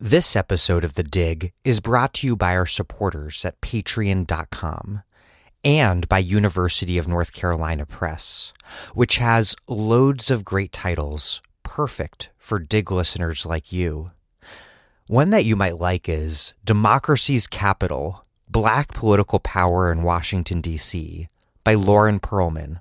This episode of The Dig is brought to you by our supporters at patreon.com and by University of North Carolina Press, which has loads of great titles perfect for Dig listeners like you. One that you might like is Democracy's Capital Black Political Power in Washington, D.C. by Lauren Pearlman.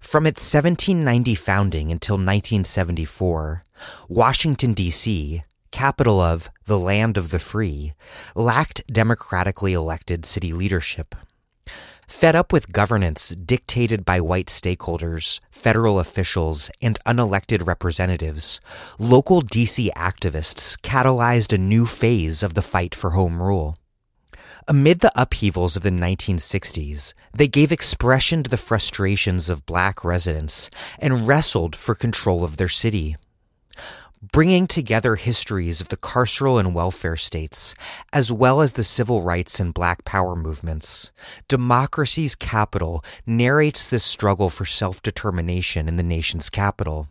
From its 1790 founding until 1974, Washington, D.C capital of the land of the free, lacked democratically elected city leadership. Fed up with governance dictated by white stakeholders, federal officials, and unelected representatives, local DC activists catalyzed a new phase of the fight for home rule. Amid the upheavals of the 1960s, they gave expression to the frustrations of black residents and wrestled for control of their city bringing together histories of the carceral and welfare states, as well as the civil rights and black power movements. Democracy's Capital narrates this struggle for self determination in the nation's capital.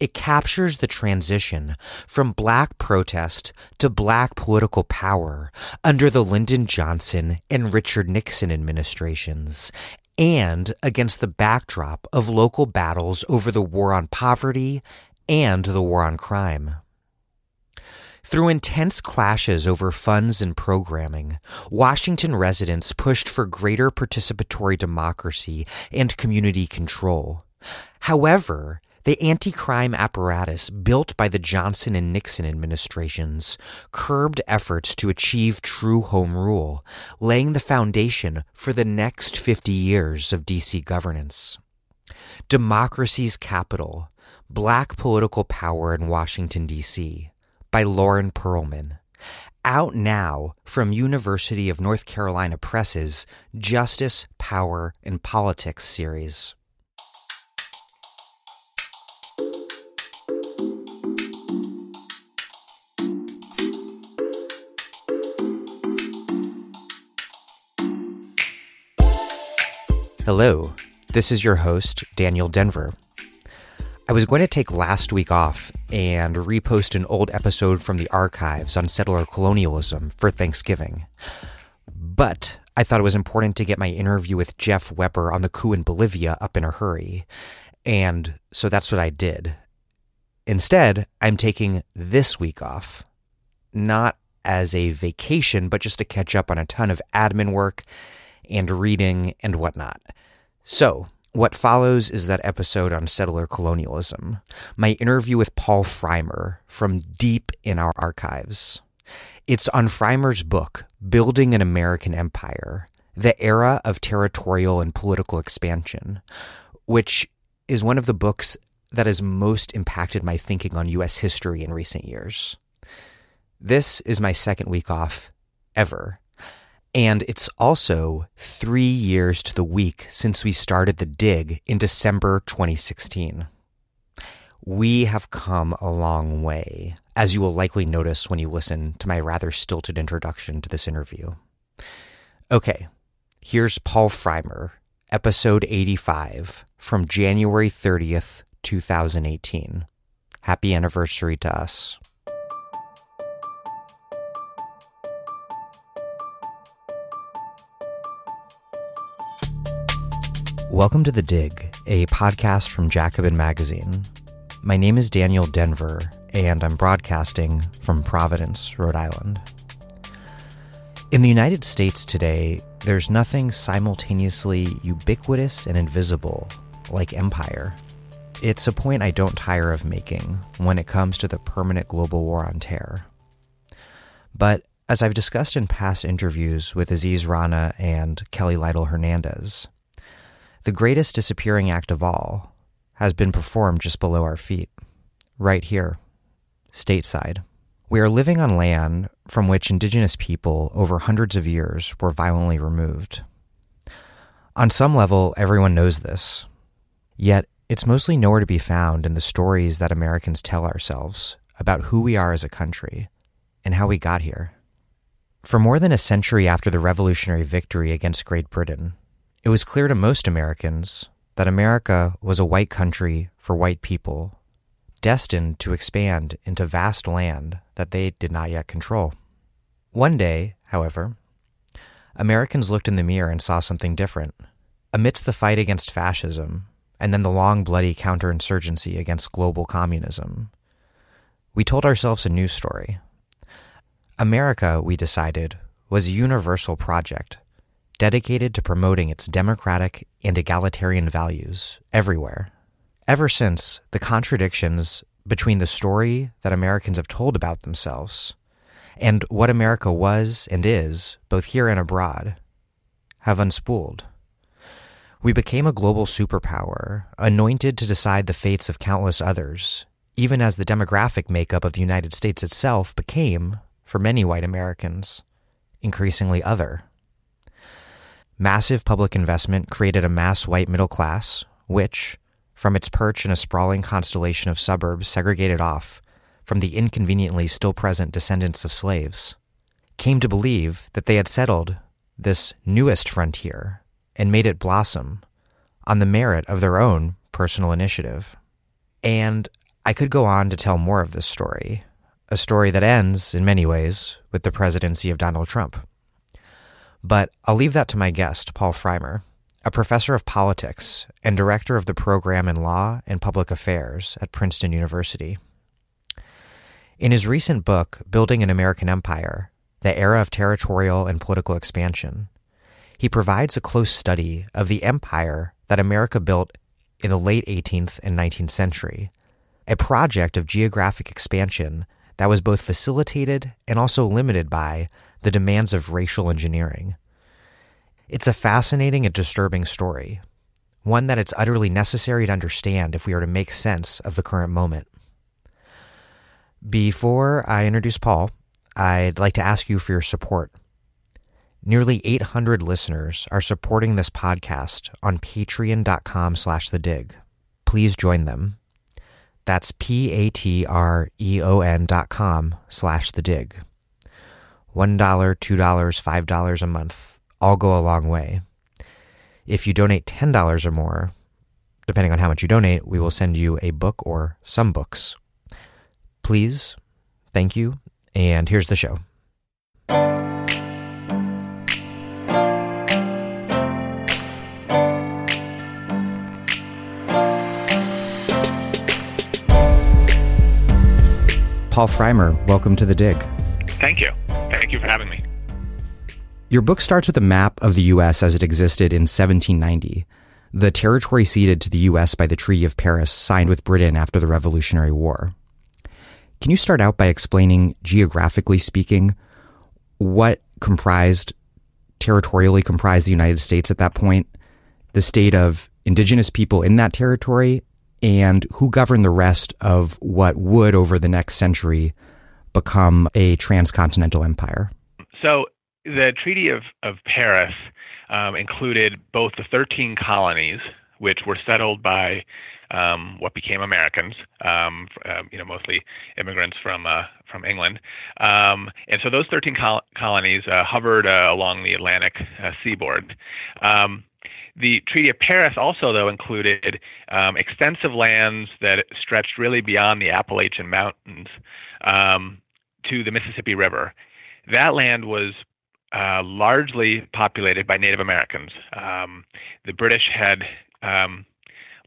It captures the transition from black protest to black political power under the Lyndon Johnson and Richard Nixon administrations and against the backdrop of local battles over the war on poverty and the war on crime. Through intense clashes over funds and programming, Washington residents pushed for greater participatory democracy and community control. However, the anti crime apparatus built by the Johnson and Nixon administrations curbed efforts to achieve true home rule, laying the foundation for the next 50 years of DC governance. Democracy's Capital, Black Political Power in Washington, D.C. by Lauren Pearlman. Out now from University of North Carolina Press's Justice, Power, and Politics series. Hello, this is your host, Daniel Denvir. I was going to take last week off and repost an old episode from the archives on settler colonialism for Thanksgiving. But I thought it was important to get my interview with Jeff Webber on the coup in Bolivia up in a hurry. And so that's what I did. Instead, I'm taking this week off, not as a vacation, but just to catch up on a ton of admin work and reading and whatnot. So, what follows is that episode on settler colonialism, my interview with Paul Frymer from deep in our archives. It's on Frymer's book, Building an American Empire The Era of Territorial and Political Expansion, which is one of the books that has most impacted my thinking on U.S. history in recent years. This is my second week off ever. And it's also three years to the week since we started the dig in December 2016. We have come a long way, as you will likely notice when you listen to my rather stilted introduction to this interview. Okay, here's Paul Frymer, episode 85 from January 30th, 2018. Happy anniversary to us. Welcome to The Dig, a podcast from Jacobin Magazine. My name is Daniel Denvir, and I'm broadcasting from Providence, Rhode Island. In the United States today, there's nothing simultaneously ubiquitous and invisible like empire. It's a point I don't tire of making when it comes to the permanent global war on terror. But as I've discussed in past interviews with Aziz Rana and Kelly Lytle Hernandez, the greatest disappearing act of all has been performed just below our feet, right here, stateside. We are living on land from which indigenous people over hundreds of years were violently removed. On some level, everyone knows this. Yet, it's mostly nowhere to be found in the stories that Americans tell ourselves about who we are as a country and how we got here. For more than a century after the revolutionary victory against Great Britain, it was clear to most Americans that America was a white country for white people, destined to expand into vast land that they did not yet control. One day, however, Americans looked in the mirror and saw something different. Amidst the fight against fascism, and then the long, bloody counterinsurgency against global communism, we told ourselves a new story. America, we decided, was a universal project dedicated to promoting its democratic and egalitarian values everywhere. Ever since, the contradictions between the story that Americans have told about themselves and what America was and is, both here and abroad, have unspooled. We became a global superpower, anointed to decide the fates of countless others, even as the demographic makeup of the United States itself became, for many white Americans, increasingly other. Massive public investment created a mass white middle class, which, from its perch in a sprawling constellation of suburbs segregated off from the inconveniently still present descendants of slaves, came to believe that they had settled this newest frontier and made it blossom on the merit of their own personal initiative. And I could go on to tell more of this story, a story that ends, in many ways, with the presidency of Donald Trump. But I'll leave that to my guest, Paul Frymer, a professor of politics and director of the program in law and public affairs at Princeton University. In his recent book, Building an American Empire The Era of Territorial and Political Expansion, he provides a close study of the empire that America built in the late 18th and 19th century, a project of geographic expansion that was both facilitated and also limited by the demands of racial engineering. It's a fascinating and disturbing story, one that it's utterly necessary to understand if we are to make sense of the current moment. Before I introduce Paul, I'd like to ask you for your support. Nearly 800 listeners are supporting this podcast on patreon.com slash the dig. Please join them. That's P-A-T-R-E-O-N dot com slash the dig. $1, $2, $5 a month all go a long way. If you donate $10 or more, depending on how much you donate, we will send you a book or some books. Please, thank you, and here's the show. Paul Frymer, welcome to the dig. Thank you. Thank you for having me. Your book starts with a map of the U.S. as it existed in 1790, the territory ceded to the U.S. by the Treaty of Paris signed with Britain after the Revolutionary War. Can you start out by explaining, geographically speaking, what comprised, territorially comprised the United States at that point, the state of indigenous people in that territory, and who governed the rest of what would, over the next century, become a transcontinental empire? So the Treaty of, of Paris um, included both the 13 colonies, which were settled by um, what became Americans, um, uh, you know, mostly immigrants from uh, from England, um, and so those 13 col- colonies uh, hovered uh, along the Atlantic uh, seaboard. Um, the Treaty of Paris also, though, included um, extensive lands that stretched really beyond the Appalachian Mountains um, to the Mississippi River. That land was uh, largely populated by Native Americans. Um, the British had um,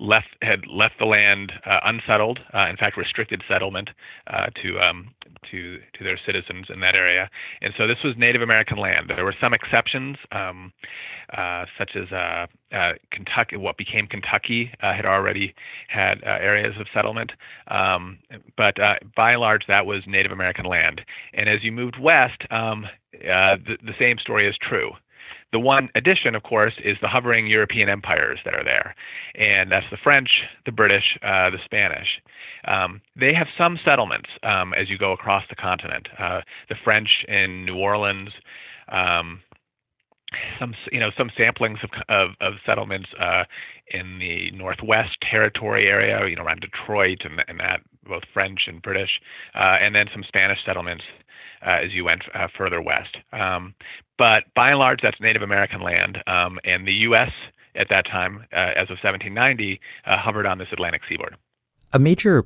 left had left the land uh, unsettled. Uh, in fact, restricted settlement uh, to um, to to their citizens in that area. And so this was Native American land. There were some exceptions, um, uh, such as uh, uh, Kentucky. What became Kentucky had already had areas of settlement, um, but by and large, that was Native American land. And as you moved west, um, the, the same story is true. The one addition, of course, is the hovering European empires that are there, and that's the French, the British, uh, the Spanish. Um, they have some settlements um, as you go across the continent. Uh, the French in New Orleans. Um, some you know some samplings of of, of settlements uh, in the Northwest Territory area, you know around Detroit and, and that both French and British, uh, and then some Spanish settlements uh, as you went uh, further west. Um, but by and large, that's Native American land, um, and the U.S. at that time, uh, as of 1790, uh, hovered on this Atlantic seaboard. A major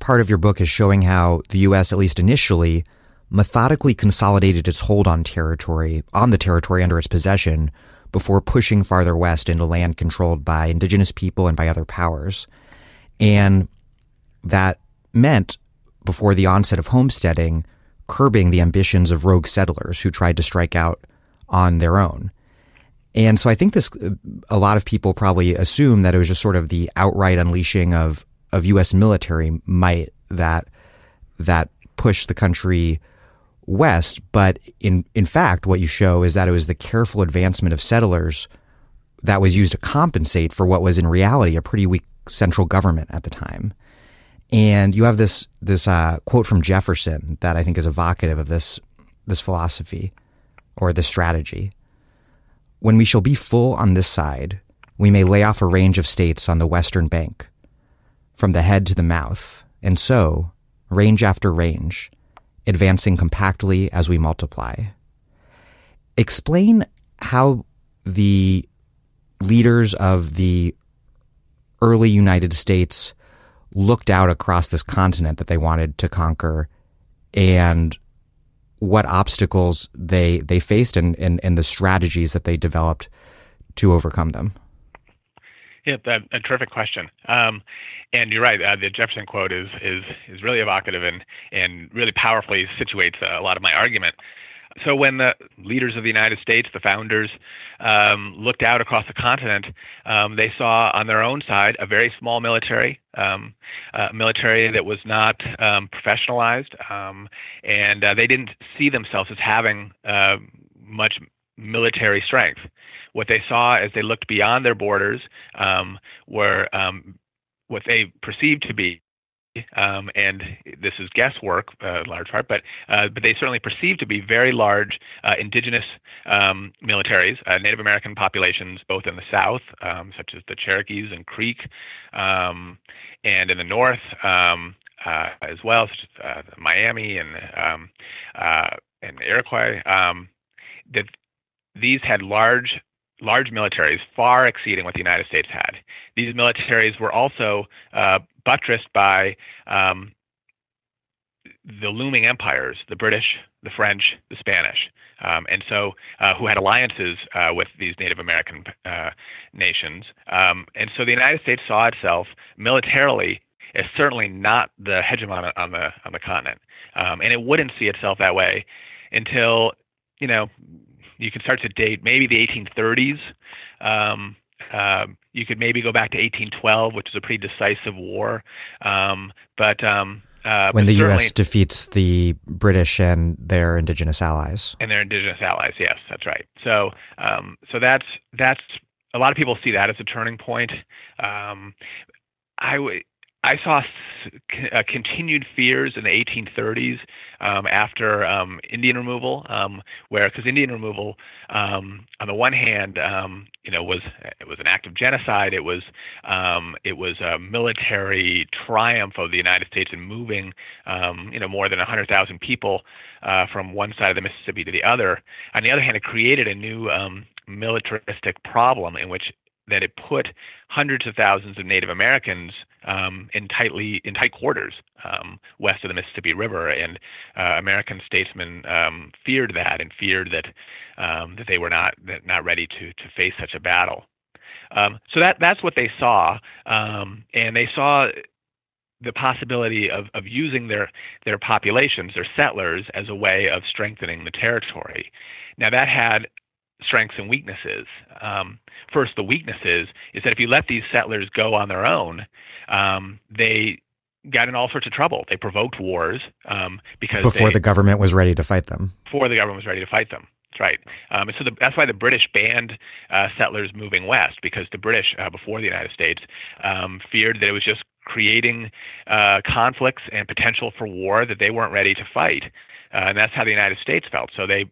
part of your book is showing how the U.S., at least initially, methodically consolidated its hold on territory, on the territory under its possession, before pushing farther west into land controlled by indigenous people and by other powers. And that meant, before the onset of homesteading, curbing the ambitions of rogue settlers who tried to strike out on their own. And so I think this, a lot of people probably assume that it was just sort of the outright unleashing of, of U.S. military might that, that pushed the country west. But in, in fact, what you show is that it was the careful advancement of settlers that was used to compensate for what was in reality a pretty weak central government at the time. And you have this, this, uh, quote from Jefferson that I think is evocative of this, this philosophy or this strategy. When we shall be full on this side, we may lay off a range of states on the western bank, from the head to the mouth, and so, range after range, advancing compactly as we multiply. Explain how the leaders of the early United States looked out across this continent that they wanted to conquer and what obstacles they they faced and, and, and the strategies that they developed to overcome them. Yeah, that, a terrific question. Um, and you're right. Uh, the Jefferson quote is is is really evocative and and really powerfully situates a lot of my argument. So when the leaders of the United States, the founders, um, looked out across the continent, um, they saw on their own side a very small military, um, military that was not um, professionalized, um, and uh, they didn't see themselves as having uh, much military strength. What they saw as they looked beyond their borders um, were what they perceived to be um, and this is guesswork, uh, large part, but uh, but they certainly perceive to be very large uh, indigenous um, militaries, uh, Native American populations, both in the South, um, such as the Cherokees and Creek, um, and in the North um, uh, as well, such as uh, Miami and um, and Iroquois. that these had large large militaries far exceeding what the United States had. These militaries were also uh, buttressed by um, the looming empires, the British, the French, the Spanish, um, and so uh, who had alliances uh, with these Native American uh, nations. Um, and so the United States saw itself militarily as certainly not the hegemon on the on the continent, um, and it wouldn't see itself that way until you know you can start to date maybe the 1830s. Um, uh, you could maybe go back to 1812, which is a pretty decisive war. Um, but um, uh, when but the U.S. defeats the British and their indigenous allies, and their indigenous allies, yes, that's right. So, um, so that's that's a lot of people see that as a turning point. Um, I would I saw uh, continued fears in the 1830s um, after um, Indian removal, um, where because Indian removal, um, on the one hand, um, you know, was it was an act of genocide. It was um, it was a military triumph of the United States in moving, you know, more than 100,000 people uh, from one side of the Mississippi to the other. On the other hand, it created a new militaristic problem in which that it put hundreds of thousands of Native Americans um, in tightly in tight quarters um, west of the Mississippi River, and uh, American statesmen um, feared that and feared that um, that they were not that not ready to to face such a battle. Um, so that that's what they saw, um, and they saw the possibility of, of using their their populations, their settlers, as a way of strengthening the territory. Now that had strengths and weaknesses. Um, first, the weaknesses is that if you let these settlers go on their own, um, they got in all sorts of trouble. They provoked wars um, because before they, the government was ready to fight them. Before the government was ready to fight them. That's right. Um, and so the, that's why the British banned uh, settlers moving west because the British, uh, before the United States, um, feared that it was just creating uh, conflicts and potential for war that they weren't ready to fight. Uh, and that's how the United States felt. So they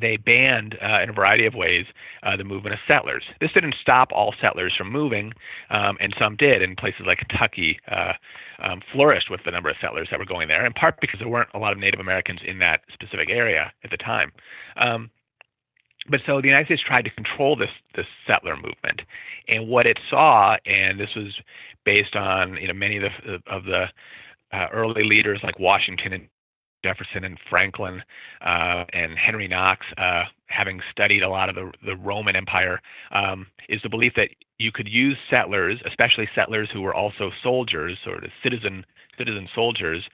they banned uh, in a variety of ways uh, the movement of settlers. This didn't stop all settlers from moving, um, and some did. In places like Kentucky, uh, um, flourished with the number of settlers that were going there, in part because there weren't a lot of Native Americans in that specific area at the time. Um, but so the United States tried to control this this settler movement, and what it saw, and this was based on you know many of the of the uh, early leaders like Washington and Jefferson and Franklin uh, and Henry Knox, uh, having studied a lot of the, the Roman Empire, um, is the belief that you could use settlers, especially settlers who were also soldiers, sort of citizen citizen soldiers,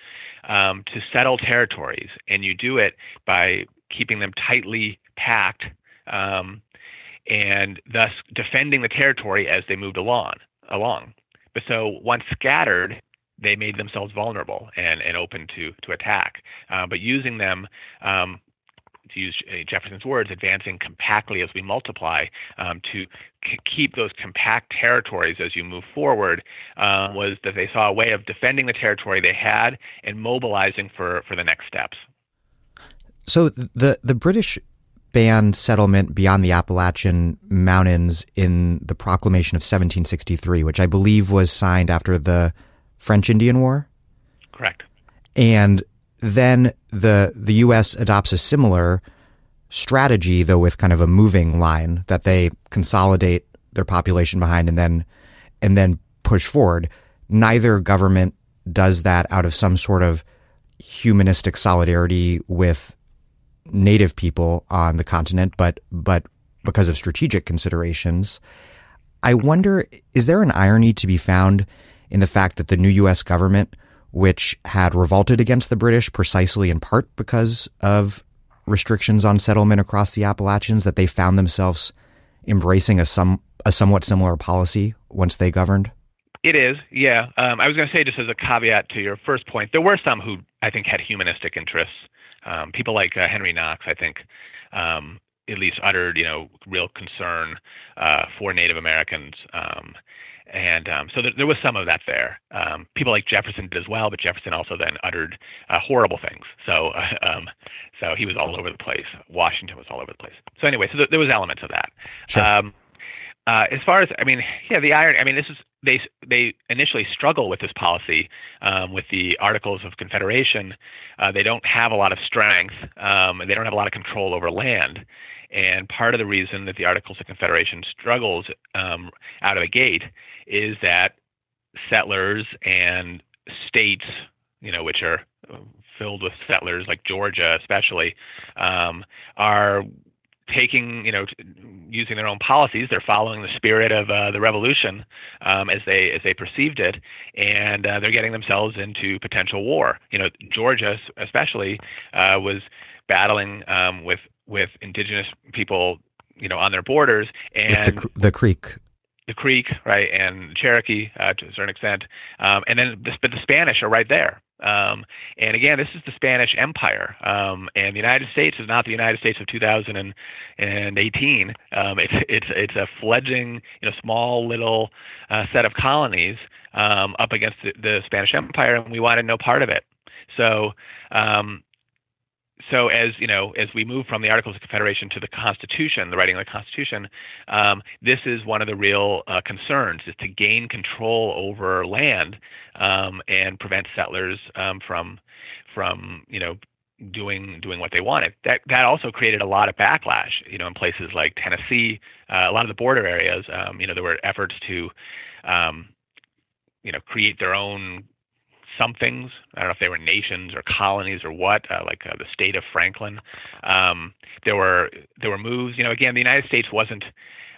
um, to settle territories, and you do it by keeping them tightly packed um, and thus defending the territory as they moved along. Along, but so once scattered, they made themselves vulnerable and, and open to to attack. Uh, but using them um, to use uh, Jefferson's words, advancing compactly as we multiply, um, to c- keep those compact territories as you move forward, uh, was that they saw a way of defending the territory they had and mobilizing for, for the next steps. So the the British banned settlement beyond the Appalachian Mountains in the Proclamation of 1763, which I believe was signed after the French Indian War. Correct. And then the the U.S. adopts a similar strategy, though with kind of a moving line that they consolidate their population behind and then and then push forward. Neither government does that out of some sort of humanistic solidarity with native people on the continent, but but because of strategic considerations. I wonder, is there an irony to be found in the fact that the new U.S. government, which had revolted against the British precisely in part because of restrictions on settlement across the Appalachians, that they found themselves embracing a some a somewhat similar policy once they governed? It is, yeah. Um, I was going to say, just as a caveat to your first point, there were some who I think had humanistic interests um, people like uh, Henry Knox, I think, um, at least uttered, you know, real concern uh, for Native Americans. Um, and um, so there, there, was some of that there. Um, people like Jefferson did as well, but Jefferson also then uttered uh, horrible things. So, uh, um, so he was all over the place. Washington was all over the place. So anyway, so th- there was elements of that. Sure. Um, uh, as far as I mean, yeah, the iron. I mean, this is they they initially struggle with this policy um, with the Articles of Confederation. Uh, they don't have a lot of strength. Um, and they don't have a lot of control over land. And part of the reason that the Articles of Confederation struggles um, out of the gate is that settlers and states, you know, which are filled with settlers like Georgia, especially, um, are taking, you know, using their own policies. They're following the spirit of uh, the revolution um, as they as they perceived it, and uh, they're getting themselves into potential war. You know, Georgia especially uh, was battling um, with with indigenous people, you know, on their borders, and the, the Creek the Creek, right, and Cherokee uh, to a certain extent, um, and then the, but the Spanish are right there. Um, and again, this is the Spanish Empire, um, and the United States is not the United States of 2018. Um, it's it's it's a fledgling, you know, small little uh, set of colonies um, up against the, the, Spanish Empire, and we wanted no part of it. So um, so as you know, as we move from the Articles of Confederation to the Constitution, the writing of the Constitution, um, this is one of the real uh, concerns: is to gain control over land um, and prevent settlers um, from from you know doing doing what they wanted. That that also created a lot of backlash. You know, in places like Tennessee, uh, a lot of the border areas. Um, you know, there were efforts to um, you know create their own somethings. I don't know if they were nations or colonies or what, uh, like uh, the state of Franklin. Um, there were there were moves. You know, again, the United States wasn't.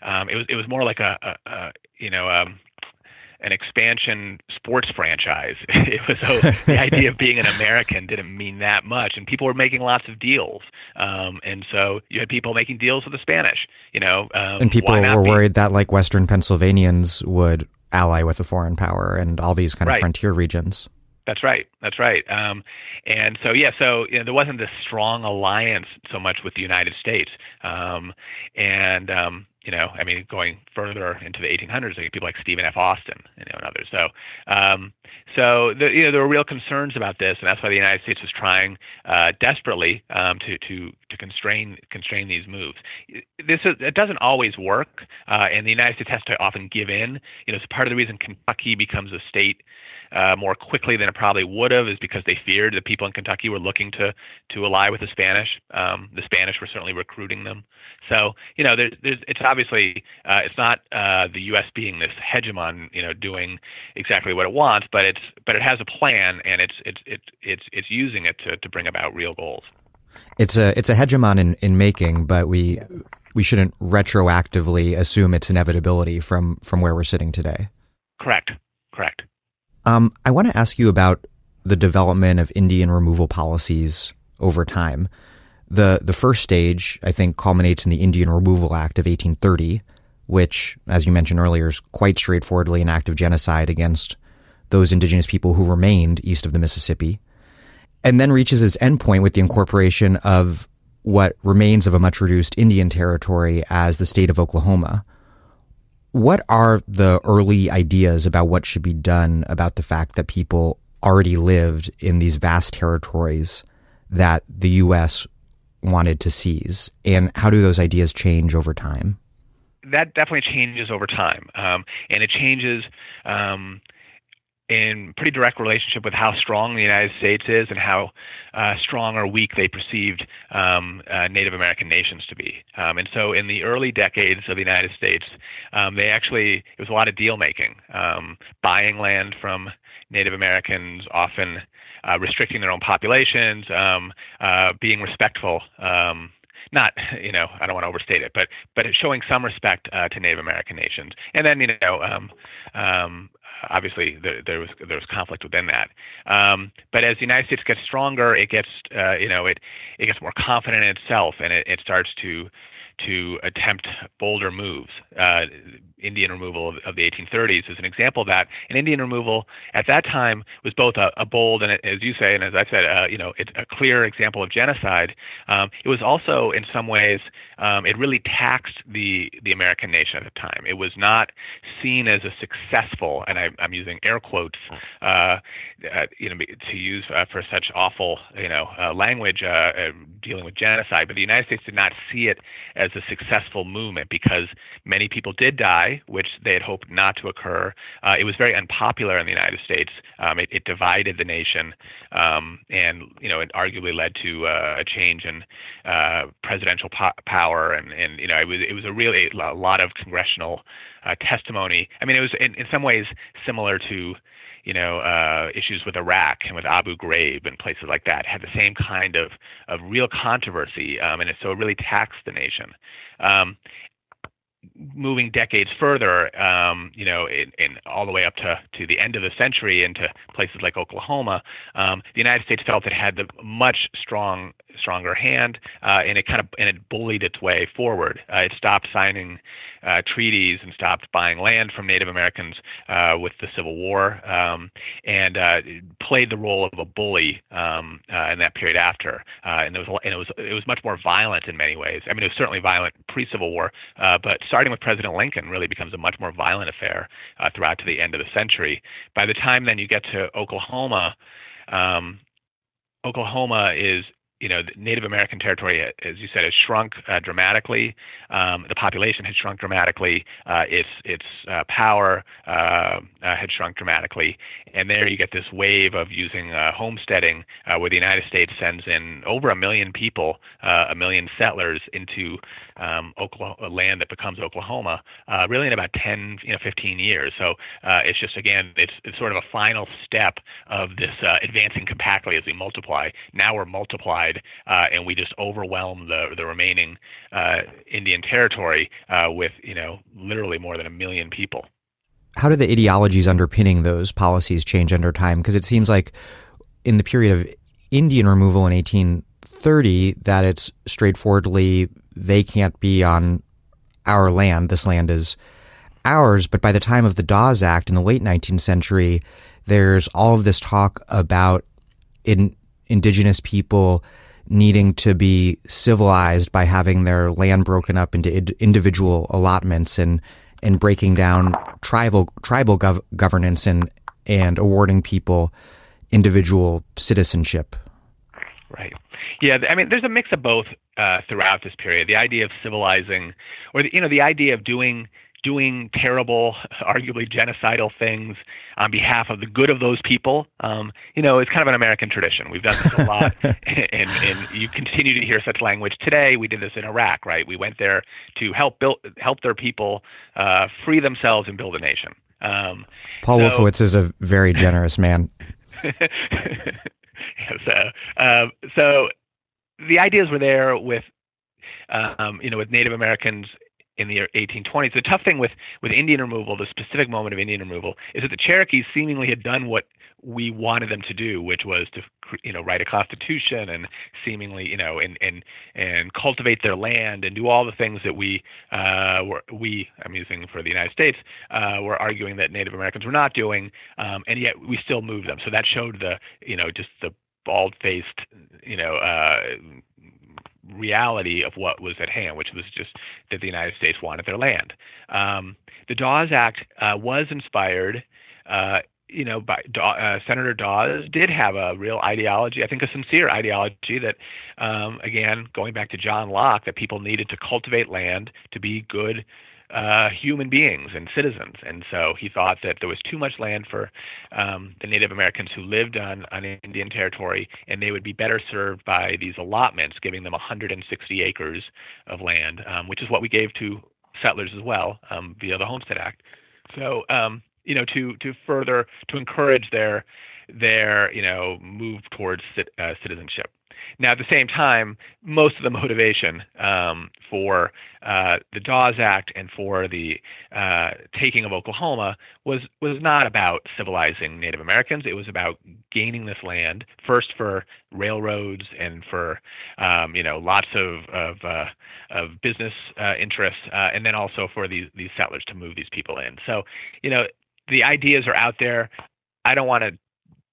Um, it was it was more like a, a, a you know. Um, an expansion sports franchise. It was so the idea of being an American didn't mean that much, and people were making lots of deals. Um, and so you had people making deals with the Spanish. You know, um, and people were be? worried that like Western Pennsylvanians would ally with a foreign power and all these kind of right. frontier regions. That's right. That's right. Um, and so, yeah, so you know, there wasn't this strong alliance so much with the United States. Um, and, um, you know, I mean, going further into the 1800s, like people like Stephen F. Austin, you know, and others. So, um, so the, you know, there were real concerns about this, and that's why the United States was trying uh, desperately um, to to to constrain constrain these moves. This is, it doesn't always work, uh, and the United States has to often give in. You know, it's part of the reason Kentucky becomes a state uh, more quickly than it probably would have is because they feared the people in Kentucky were looking to to ally with the Spanish. Um, the Spanish were certainly recruiting them. So you know, there's, there's it's obviously uh, it's not uh, the U.S. being this hegemon, you know, doing exactly what it wants, but it's but it has a plan and it's it's it's it's it's using it to to bring about real goals. It's a it's a hegemon in, in making, but we we shouldn't retroactively assume its inevitability from from where we're sitting today. Correct. Correct. Um, I want to ask you about the development of Indian removal policies over time. The the first stage, I think, culminates in the Indian Removal Act of 1830, which, as you mentioned earlier, is quite straightforwardly an act of genocide against those indigenous people who remained east of the Mississippi, and then reaches its endpoint with the incorporation of what remains of a much reduced Indian territory as the state of Oklahoma. What are the early ideas about what should be done about the fact that people already lived in these vast territories that the U.S. wanted to seize? And how do those ideas change over time? That definitely changes over time. Um, and it changes. Um, in pretty direct relationship with how strong the United States is and how uh, strong or weak they perceived um, uh, Native American nations to be. Um, and so, in the early decades of the United States, um, they actually it was a lot of deal making, um, buying land from Native Americans, often uh, restricting their own populations, um, uh, being respectful um, not you know I don't want to overstate it, but but showing some respect uh, to Native American nations, and then you know um, um, obviously there, there, was there was conflict within that. Um, but as the United States gets stronger, it gets uh, you know it it gets more confident in itself, and it, it starts to to attempt bolder moves. Uh, Indian removal of, of, the 1830s is an example of that. And Indian removal at that time was both a, a bold and, as you say, and as I said, uh, you know, it's a clear example of genocide. Um, it was also, in some ways, um, it really taxed the the American nation at the time. It was not seen as a successful, and I, am using air quotes, uh, uh, you know, to use uh, for such awful, you know, uh, language uh, dealing with genocide. But the United States did not see it as a successful movement because many people did die, which they had hoped not to occur. Uh, it was very unpopular in the United States. Um, it, it, divided the nation, um, and you know, it arguably led to uh, a change in uh, presidential po- power. And, and you know, it was it was a really a lot of congressional uh, testimony. I mean, it was in, in some ways similar to you know, uh, issues with Iraq and with Abu Ghraib and places like that had the same kind of, of real controversy, um, and it, so it really taxed the nation. Um, moving decades further, um, you know, in, in, all the way up to, to the end of the century into places like Oklahoma, um, the United States felt it had the much strong stronger hand, uh, and it kind of and it bullied its way forward. Uh, it stopped signing uh, treaties and stopped buying land from Native Americans uh, with the Civil War, um, and uh, played the role of a bully um, uh, in that period after. and, there was, and it was it was much more violent in many ways. I mean, it was certainly violent pre-Civil War, but starting with President Lincoln, really becomes a much more violent affair throughout to the end of the century. By the time then you get to Oklahoma. Um, Oklahoma is you know, Native American territory, as you said, has shrunk uh, dramatically. Um, the population has shrunk dramatically. Uh, its its uh, power uh, uh, had shrunk dramatically, and there you get this wave of using uh, homesteading, where the United States sends in over a million people, a million settlers into um, Oklahoma, land that becomes Oklahoma, really in about 10, you know, 15 years. So it's just again, it's it's sort of a final step of this advancing compactly as we multiply. Now we're multiplied uh, and we just overwhelm the the remaining uh, Indian territory uh, with you know literally more than a million people. How do the ideologies underpinning those policies change under time? Because it seems like in the period of Indian removal in 1830, that it's straightforwardly they can't be on our land. This land is ours. But by the time of the Dawes Act in the late 19th century, there's all of this talk about in, indigenous people needing to be civilized by having their land broken up into individual allotments and and breaking down tribal tribal gov- governance and and awarding people individual citizenship. Right. Yeah, I mean, there's a mix of both uh, throughout this period. The idea of civilizing, or the, you know, the idea of doing doing terrible, arguably genocidal things on behalf of the good of those people. Um, you know, it's kind of an American tradition. We've done this a lot, and, and you continue to hear such language today. We did this in Iraq, right? We went there to help build, help their people uh, free themselves and build a nation. Um, Paul so, Wolfowitz is a very generous man. so, um, so the ideas were there with, um, you know, with Native Americans in the 1820s. The tough thing with, with Indian removal, the specific moment of Indian removal, is that the Cherokees seemingly had done what we wanted them to do, which was to you know write a constitution and seemingly you know and and and cultivate their land and do all the things that we uh, were we I'm using for the United States uh, were arguing that Native Americans were not doing, um, and yet we still moved them. So that showed the you know just the bald-faced you know. Uh, reality of what was at hand, which was just that the United States wanted their land. Um, the Dawes Act uh, was inspired. Uh, you know, by, uh, Senator Dawes did have a real ideology, I think a sincere ideology that, um, again, going back to John Locke, that people needed to cultivate land to be good uh, human beings and citizens. And so he thought that there was too much land for um, the Native Americans who lived on, on Indian territory, and they would be better served by these allotments, giving them 160 acres of land, um, which is what we gave to settlers as well um, via the Homestead Act. So, um, you know, to to further to encourage their their you know move towards uh, citizenship. Now, at the same time, most of the motivation um, for uh, the Dawes Act and for the uh, taking of Oklahoma was was not about civilizing Native Americans. It was about gaining this land first for railroads and for um, you know lots of of, uh, of business uh, interests, uh, and then also for these these settlers to move these people in. So you know the ideas are out there. I don't want to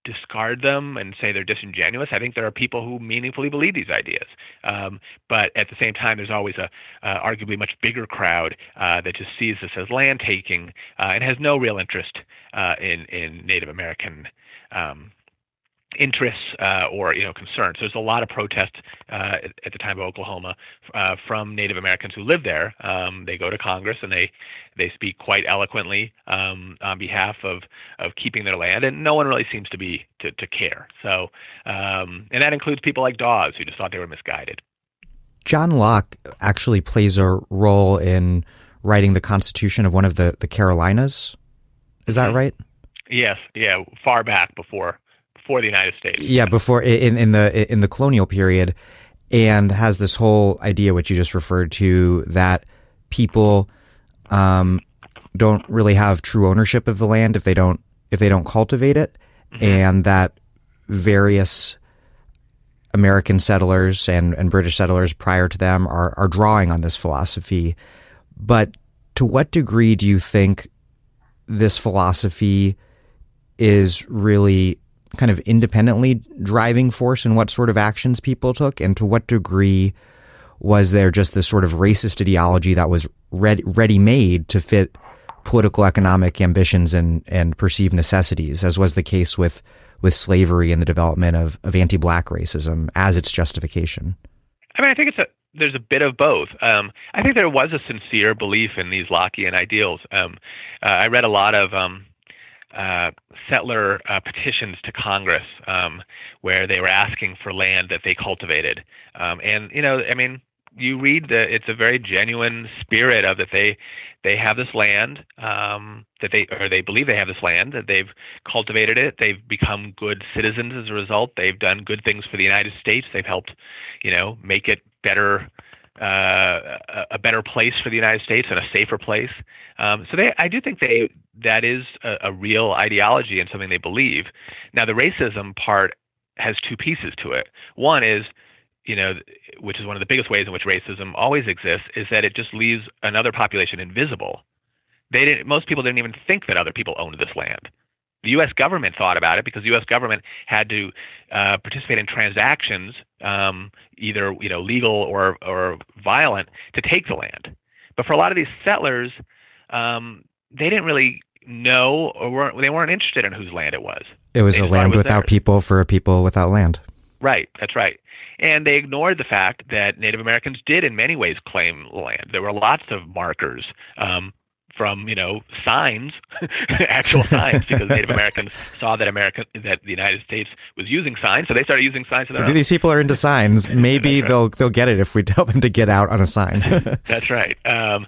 discard them and say they're disingenuous. I think there are people who meaningfully believe these ideas, um, but at the same time, there's always a uh, arguably much bigger crowd uh, that just sees this as land taking uh, and has no real interest uh, in in Native American. Um, interests uh, or you know concerns. There's a lot of protest uh, at, the time of Oklahoma uh, from Native Americans who live there. Um, they go to Congress and they they speak quite eloquently um, on behalf of of keeping their land, and no one really seems to be to, to care. So um, and that includes people like Dawes who just thought they were misguided. John Locke actually plays a role in writing the Constitution of one of the the Carolinas. Is that mm-hmm. right? Yes, yeah, far back before before the United States. Yeah, before in in the in the colonial period, and has this whole idea which you just referred to that people um, don't really have true ownership of the land if they don't if they don't cultivate it, mm-hmm. and that various American settlers and, and British settlers prior to them are, are drawing on this philosophy. But to what degree do you think this philosophy is really kind of independently driving force in what sort of actions people took, and to what degree was there just this sort of racist ideology that was ready made to fit political economic ambitions and, and perceived necessities, as was the case with, with slavery and the development of, of anti black racism as its justification? I mean, I think it's a there's a bit of both. Um, I think there was a sincere belief in these Lockean ideals. Um, uh, I read a lot of um, uh, settler uh, petitions to Congress um, where they were asking for land that they cultivated. Um, and you know, I mean, you read that it's a very genuine spirit of that they they have this land um, that they or they believe they have this land that they've cultivated it. They've become good citizens as a result. They've done good things for the United States. They've helped, you know, make it better uh, a better place for the United States and a safer place. Um, so they, I do think they that is a, a real ideology and something they believe. Now the racism part has two pieces to it. One is you know, which is one of the biggest ways in which racism always exists, is that it just leaves another population invisible. They didn't. Most people didn't even think that other people owned this land. The U.S. government thought about it because the U.S. government had to uh, participate in transactions, um, either you know legal or or violent, to take the land. But for a lot of these settlers, um, they didn't really know or weren't, they weren't interested in whose land it was. It was they a land was without theirs. people for a people without land. Right, that's right. And they ignored the fact that Native Americans did, in many ways, claim land. There were lots of markers um, from you know signs, actual signs, because Native Americans saw that American that the United States was using signs, so they started using signs. These people are into signs. Maybe right. they'll they'll get it if we tell them to get out on a sign. That's right. Um,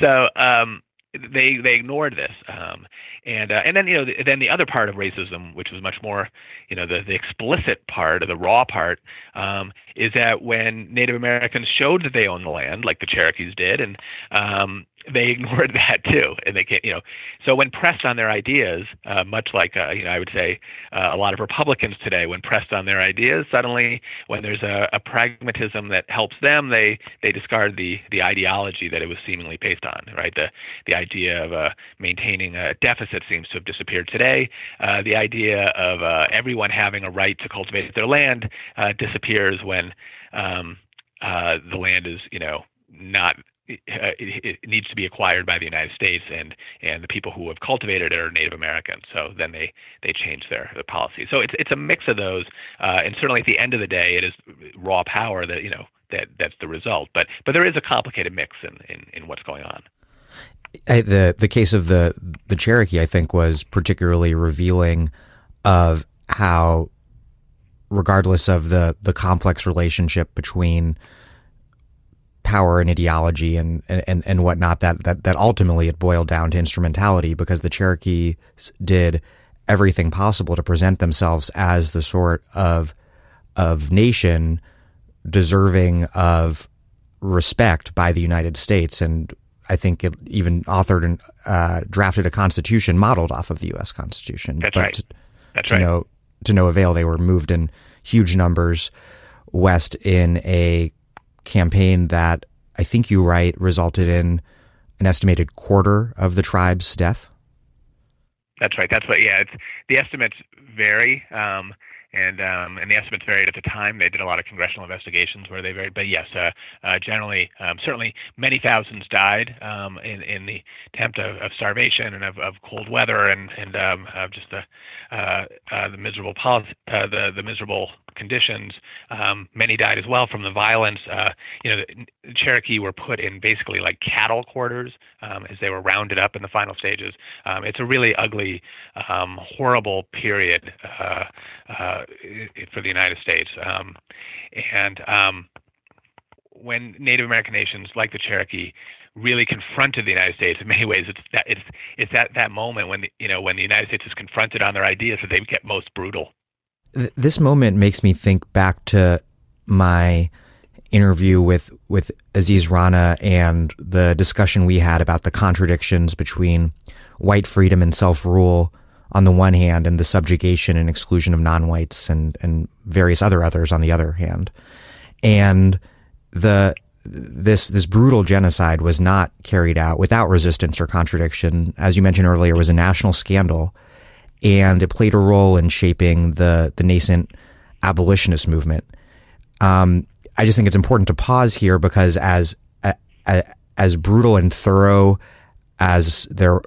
so um, they they ignored this, um, and uh, and then you know the, then the other part of racism, which was much more you know the the explicit part or the raw part, um, is that when Native Americans showed that they owned the land, like the Cherokees did, and um, they ignored that too, and they can't, you know. So when pressed on their ideas, uh, much like uh, you know, I would say uh, a lot of Republicans today, when pressed on their ideas, suddenly when there's a, a pragmatism that helps them, they they discard the the ideology that it was seemingly based on. Right, the the idea of uh, maintaining a deficit seems to have disappeared today. Uh, the idea of uh, everyone having a right to cultivate their land uh, disappears when um, uh, the land is, you know, not it, it, needs to be acquired by the United States, and and the people who have cultivated it are Native Americans. So then they they change their, their policy. So it's it's a mix of those, uh, and certainly at the end of the day, it is raw power that you know that that's the result. But but there is a complicated mix in in, in what's going on. I, the the case of the the Cherokee, I think, was particularly revealing of how, regardless of the the complex relationship between power and ideology and, and, and whatnot that, that, that ultimately it boiled down to instrumentality because the Cherokees did everything possible to present themselves as the sort of, of nation deserving of respect by the United States. And I think it even authored and uh, drafted a constitution modeled off of the U.S. Constitution. That's but right. To, That's to right. No, to no avail. They were moved in huge numbers west in a campaign that I think you write resulted in an estimated quarter of the tribe's death. That's right. That's what. Yeah, the estimates vary. Um, and um, and the estimates varied at the time. They did a lot of congressional investigations where they varied, but yes, uh, uh, generally, um, certainly, many thousands died um, in in the attempt of, of starvation and of, of cold weather and and um, of just the uh, uh, the miserable uh, the the miserable conditions. Um, many died as well from the violence. Uh, you know, the Cherokee were put in basically like cattle quarters um, as they were rounded up in the final stages. Um, it's a really ugly, um, horrible period. Uh, for the United States. Um, and um, when Native American nations like the Cherokee really confronted the United States in many ways, it's that it's it's that that moment when the, you know when the United States is confronted on their ideas that they get most brutal. This moment makes me think back to my interview with with Aziz Rana and the discussion we had about the contradictions between white freedom and self rule on the one hand and the subjugation and exclusion of non-whites and, and various other others on the other hand. And the, this, this brutal genocide was not carried out without resistance or contradiction. As you mentioned earlier, it was a national scandal and it played a role in shaping the, the nascent abolitionist movement. Um, I just think it's important to pause here because as, as brutal and thorough as there,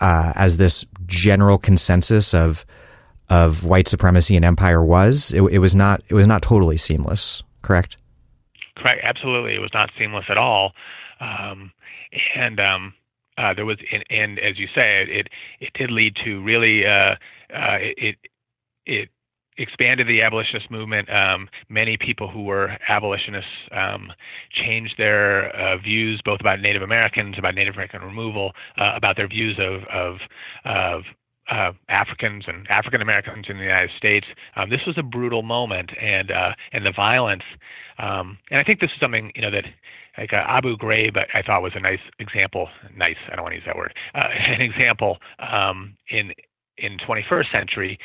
uh, as this general consensus of of white supremacy and empire was. It, it was not it was not totally seamless. Correct. Correct. Absolutely, it was not seamless at all. Um, and um, uh, there was, and, and, as you say, it it did lead to really uh, uh, it it expanded the abolitionist movement. Um, many people who were abolitionists um, changed their uh, views, both about Native Americans, about Native American removal, uh, about their views of of, of uh, Africans and African Americans in the United States. Um, this was a brutal moment, and uh, and the violence. Um, and I think this is something you know that like uh, Abu Ghraib, I thought was a nice example. Nice, I don't want to use that word. Uh, an example um, in in 21st century,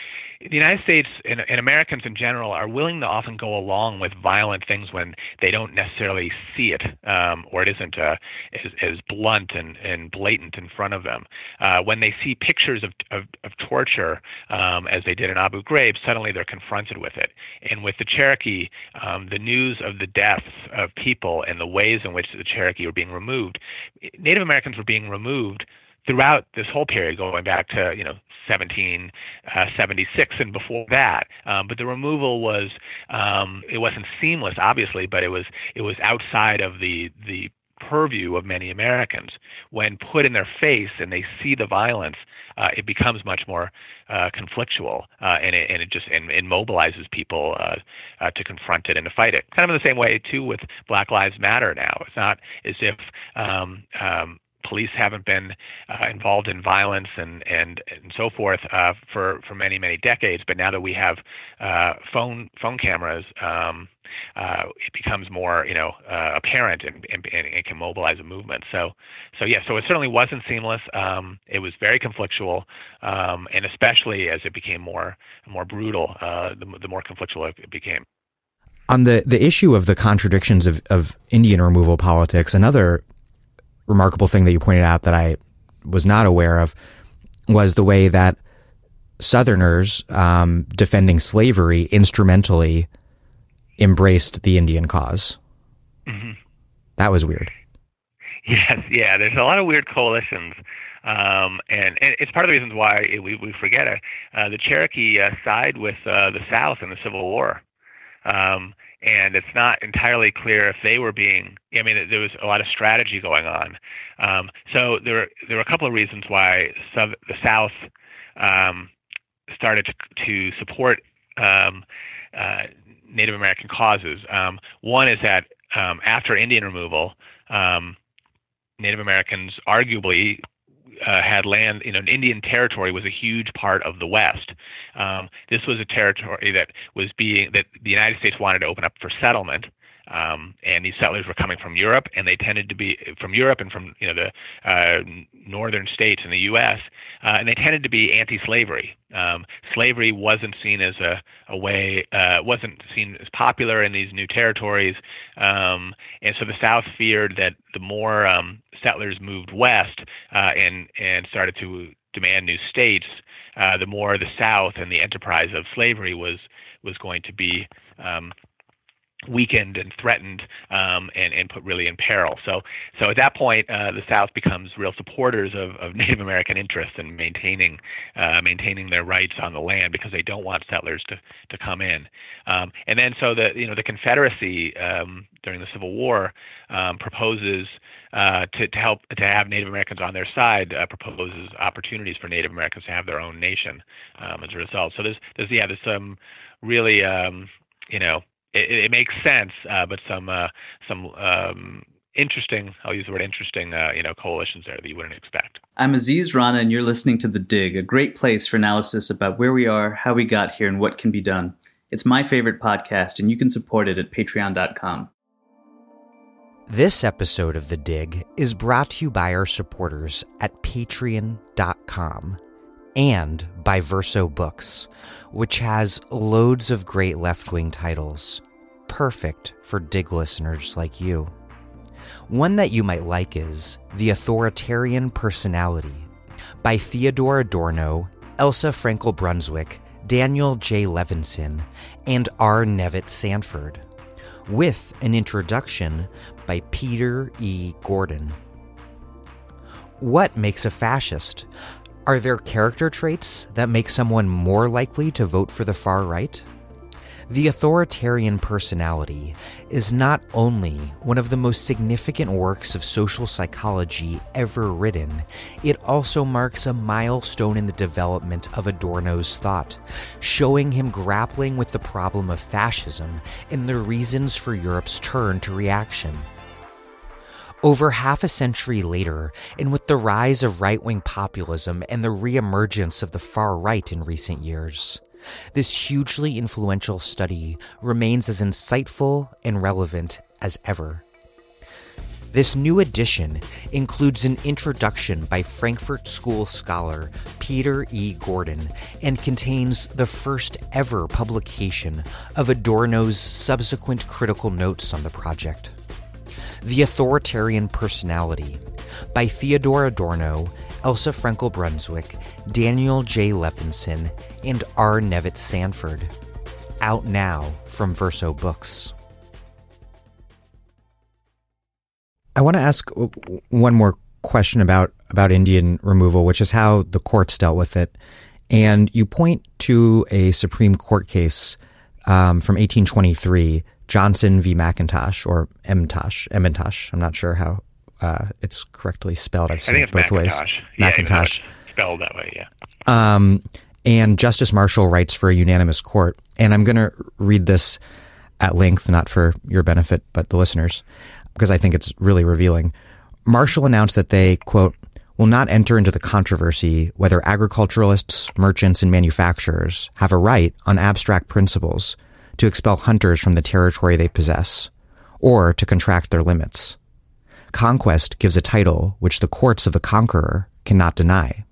the United States and, and, Americans in general are willing to often go along with violent things when they don't necessarily see it um, or it isn't uh, as, as, blunt and, and, blatant in front of them. Uh, when they see pictures of, of, of torture, um, as they did in Abu Ghraib, suddenly they're confronted with it. And with the Cherokee, um, the news of the deaths of people and the ways in which the Cherokee were being removed, Native Americans were being removed throughout this whole period, going back to you know 1776 uh, and before that. Um, but the removal was um, it wasn't seamless, obviously, but it was it was outside of the the purview of many Americans. When put in their face and they see the violence, uh, it becomes much more uh, conflictual, uh, and, it, and it just and, it mobilizes people uh, uh, to confront it and to fight it. Kind of in the same way too with Black Lives Matter. Now it's not as if um, um, police haven't been uh, involved in violence and and and so forth uh, for for many many decades. But now that we have uh, phone phone cameras, um, uh, it becomes more you know uh, apparent and, and, and can mobilize a movement. So so yeah, so it certainly wasn't seamless. Um, it was very conflictual, um, and especially as it became more more brutal, uh, the, the more conflictual it became. On the, the issue of the contradictions of, of Indian removal politics, another remarkable thing that you pointed out that I was not aware of was the way that Southerners um, defending slavery instrumentally embraced the Indian because mm-hmm. That was weird. Yes, yeah. There's a lot of weird coalitions, um, and, and it's part of the reasons why we we forget it. Uh, the Cherokee uh, side with uh, the South in the Civil War. Um, and it's not entirely clear if they were being. I mean, there was a lot of strategy going on. Um, so there, there were a couple of reasons why sub, the South um, started to, to support um, uh, Native American causes. Um, one is that um, after Indian removal, Native Americans arguably uh, had land, you know, Indian territory was a huge part of the West. Um, this was a territory that was being that the United States wanted to open up for settlement. Um, and these settlers were coming from Europe, and they tended to be from Europe and from you know the uh, northern states in the U.S. Uh, and they tended to be anti-slavery. Um, slavery wasn't seen as a, a way, uh, wasn't seen as popular in these new territories, um, and so the South feared that the more um, settlers moved west uh, and and started to demand new states, uh, the more the South and the enterprise of slavery was was going to be um, weakened and threatened um, and, and put really in peril. So, so at that point, uh, the South becomes real supporters of, of Native American interests and maintaining uh, maintaining their rights on the land because they don't want settlers to, to come in. Um, and then, so the you know the Confederacy um, during the Civil War um, proposes uh, to, to help to have Native Americans on their side uh, proposes opportunities for Native Americans to have their own nation um, as a result. So there's there's yeah there's some really um, you know it, it makes sense, uh, but some uh, some um, interesting. I'll use the word interesting. Uh, you know, coalitions there that you wouldn't expect. I'm Aziz Rana, and you're listening to the Dig, a great place for analysis about where we are, how we got here, and what can be done. It's my favorite podcast, and you can support it at Patreon.com. This episode of The Dig is brought to you by our supporters at Patreon.com and by Verso Books, which has loads of great left wing titles, perfect for dig listeners like you. One that you might like is The Authoritarian Personality by Theodore Adorno, Elsa Frenkel Brunswik, Daniel J. Levinson, and R. Nevitt Sanford, with an introduction by Peter E. Gordon. What makes a fascist? Are there character traits that make someone more likely to vote for the far right? The authoritarian personality is not only one of the most significant works of social psychology ever written, it also marks a milestone in the development of Adorno's thought, showing him grappling with the problem of fascism and the reasons for Europe's turn to reaction. Over half a century later, and with the rise of right wing populism and the reemergence of the far right in recent years, this hugely influential study remains as insightful and relevant as ever. This new edition includes an introduction by Frankfurt School scholar Peter E. Gordon and contains the first ever publication of Adorno's subsequent critical notes on the project. The Authoritarian Personality by Theodore Adorno, Elsa Frenkel Brunswik, Daniel J. Levinson, and R. Nevitt Sanford. Out now from Verso Books. I want to ask one more question about, about Indian removal, which is how the courts dealt with it. And you point to a Supreme Court case um, from 1823 Johnson v. McIntosh or MTosh, MNtosh. I'm not sure how uh, it's correctly spelled. I've seen I it both Macintosh. ways. Yeah, Macintosh. spelled that way, yeah. Um, and Justice Marshall writes for a unanimous court. And I'm going to read this at length, not for your benefit, but the listeners, because I think it's really revealing. Marshall announced that they, quote, will not enter into the controversy whether agriculturalists, merchants, and manufacturers have a right on abstract principles to expel hunters from the territory they possess, or to contract their limits. Conquest gives a title which the courts of the conqueror cannot deny.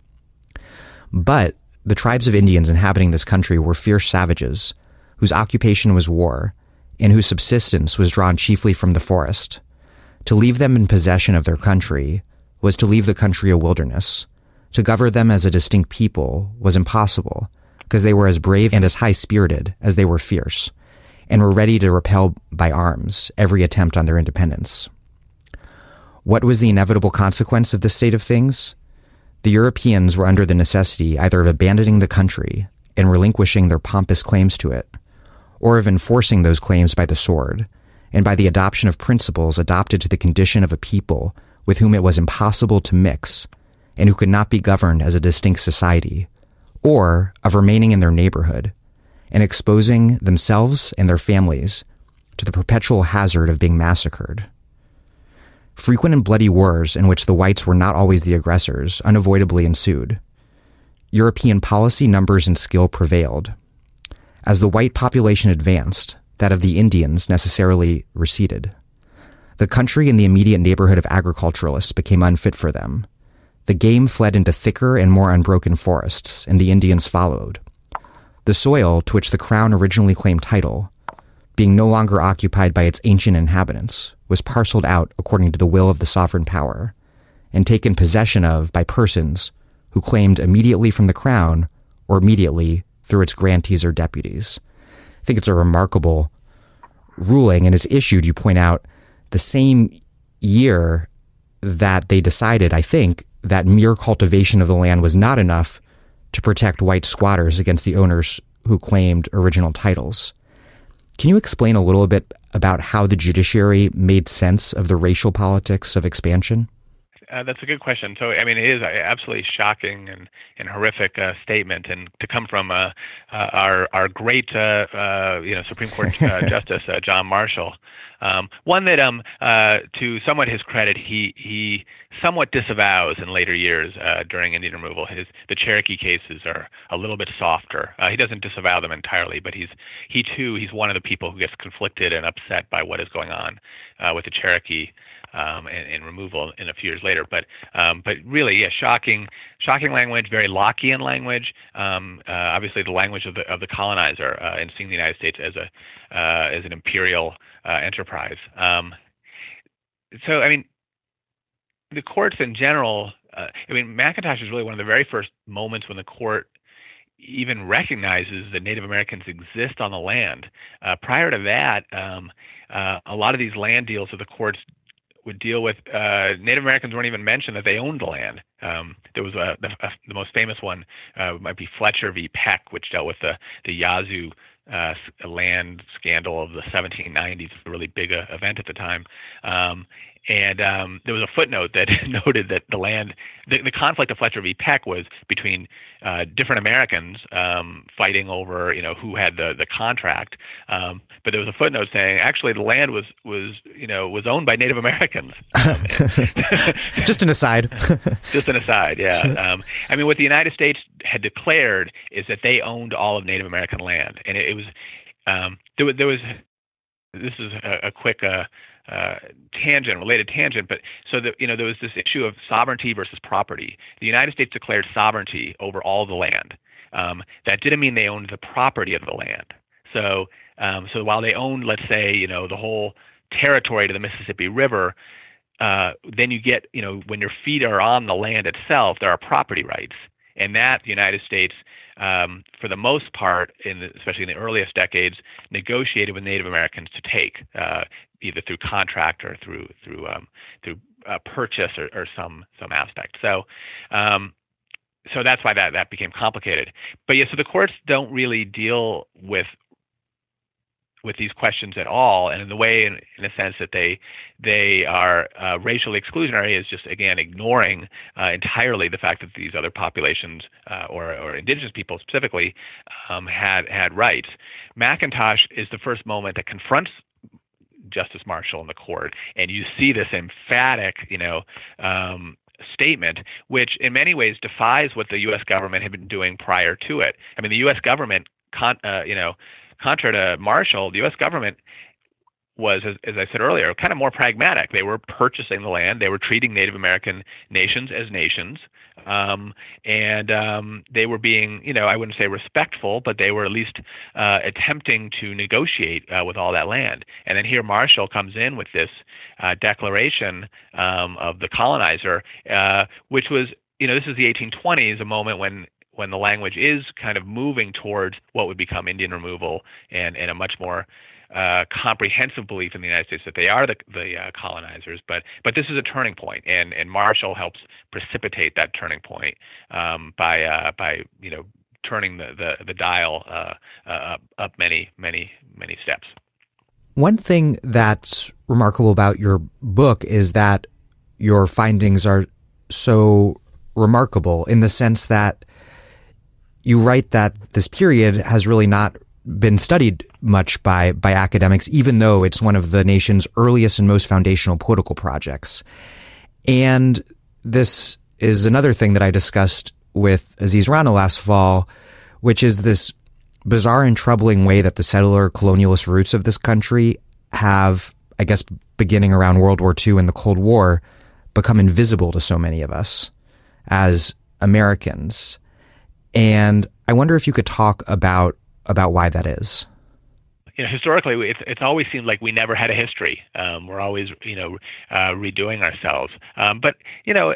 But the tribes of Indians inhabiting this country were fierce savages, whose occupation was war, and whose subsistence was drawn chiefly from the forest. To leave them in possession of their country was to leave the country a wilderness. To govern them as a distinct people was impossible, because they were as brave and as high spirited as they were fierce, and were ready to repel by arms every attempt on their independence. What was the inevitable consequence of this state of things? The Europeans were under the necessity either of abandoning the country and relinquishing their pompous claims to it, or of enforcing those claims by the sword, and by the adoption of principles adopted to the condition of a people with whom it was impossible to mix, and who could not be governed as a distinct society, or of remaining in their neighborhood, and exposing themselves and their families to the perpetual hazard of being massacred. Frequent and bloody wars in which the whites were not always the aggressors unavoidably ensued. European policy, numbers, and skill prevailed. As the white population advanced, that of the Indians necessarily receded. The country and the immediate neighborhood of agriculturalists became unfit for them. The game fled into thicker and more unbroken forests, and the Indians followed. The soil to which the crown originally claimed title, being no longer occupied by its ancient inhabitants, was parceled out according to the will of the sovereign power, and taken possession of by persons who claimed immediately from the crown or immediately through its grantees or deputies. I think it's a remarkable ruling, and it's issued, you point out, the same year that they decided, I think, that mere cultivation of the land was not enough to protect white squatters against the owners who claimed original titles. Can you explain a little bit about how the judiciary made sense of the racial politics of expansion? Uh, that's a good question. So, I mean, it is absolutely shocking and, and horrific uh, statement, and to come from uh, uh our our great uh, uh, you know Supreme Court Justice John Marshall, um, one that um to somewhat his credit he he somewhat disavows in later years during Indian removal. His the Cherokee cases are a little bit softer. he doesn't disavow them entirely, but he's he too he's one of the people who gets conflicted and upset by what is going on with the Cherokee um, and, and, removal in a few years later. But um, but really, yeah, shocking, shocking language, very Lockean language. Um, uh, obviously, the language of the of the colonizer uh, and seeing the United States as a uh, as an imperial uh, enterprise. Um, so, I mean, the courts in general. Uh, I mean, Macintosh is really one of the very first moments when the court even recognizes that Native Americans exist on the land. Uh, prior to that, um, uh, a lot of these land deals that the courts would deal with uh, Native Americans weren't even mentioned that they owned the land. Um, there was a, the, a, the most famous one uh, might be Fletcher v. Peck, which dealt with the the Yazoo uh, land scandal of the 1790s, a really big uh, event at the time. Um, and um, there was a footnote that noted that the land, the, the, conflict of Fletcher v. Peck was between uh, different Americans um, fighting over, you know, who had the the contract. Um, but there was a footnote saying actually the land was was you know was owned by Native Americans. just an aside. just an aside, yeah. Um, I mean, what the United States had declared is that they owned all of Native American land, and it, it was um, there was there was this is a, a quick. Uh, uh, tangent, related tangent, but so that you know there was this issue of sovereignty versus property. The United States declared sovereignty over all the land. Um, that didn't mean they owned the property of the land. So, um, so while they owned, let's say, you know, the whole territory to the Mississippi River, uh, then you get, you know, when your feet are on the land itself, there are property rights, and that the United States um, for the most part, in the, especially in the earliest decades, negotiated with Native Americans to take, uh, either through contract or through through um, through uh, purchase or, or, some some aspect. So. Um, so that's why that, that became complicated. But yeah, so the courts don't really deal with with these questions at all, and in the way, in, in a sense, that they they are uh, racially exclusionary is just again ignoring uh, entirely the fact that these other populations uh, or, or indigenous people specifically um, had had rights. McIntosh is the first moment that confronts Justice Marshall in the court, and you see this emphatic, you know, um, statement, which in many ways defies what the U.S. government had been doing prior to it. I mean, the U.S. government, con- uh, you know, contrary to Marshall, the U.S. government was, as, as, I said earlier, kind of more pragmatic. They were purchasing the land. They were treating Native American nations as nations, um, and um, they were being, you know, I wouldn't say respectful, but they were at least uh, attempting to negotiate uh, with all that land. And then here Marshall comes in with this uh, declaration um, of the colonizer, uh, which was, you know, this is the 1820s, a moment when when the language is kind of moving towards what would become Indian removal and, and a much more uh, comprehensive belief in the United States that they are the, the uh, colonizers. But but this is a turning point, and and Marshall helps precipitate that turning point um, by uh, by you know turning the the, the dial uh, uh, up, up many many many steps. One thing that's remarkable about your book is that your findings are so remarkable in the sense that you write that this period has really not been studied much by by academics, even though it's one of the nation's earliest and most foundational political projects. And this is another thing that I discussed with Aziz Rana last fall, which is this bizarre and troubling way that the settler colonialist roots of this country have, I guess, beginning around World War II and the Cold War, become invisible to so many of us as Americans. And I wonder if you could talk about about why that is you know, historically, it's it's always seemed like we never had a history. Um, we're always, you know, uh, redoing ourselves. Um, but you know,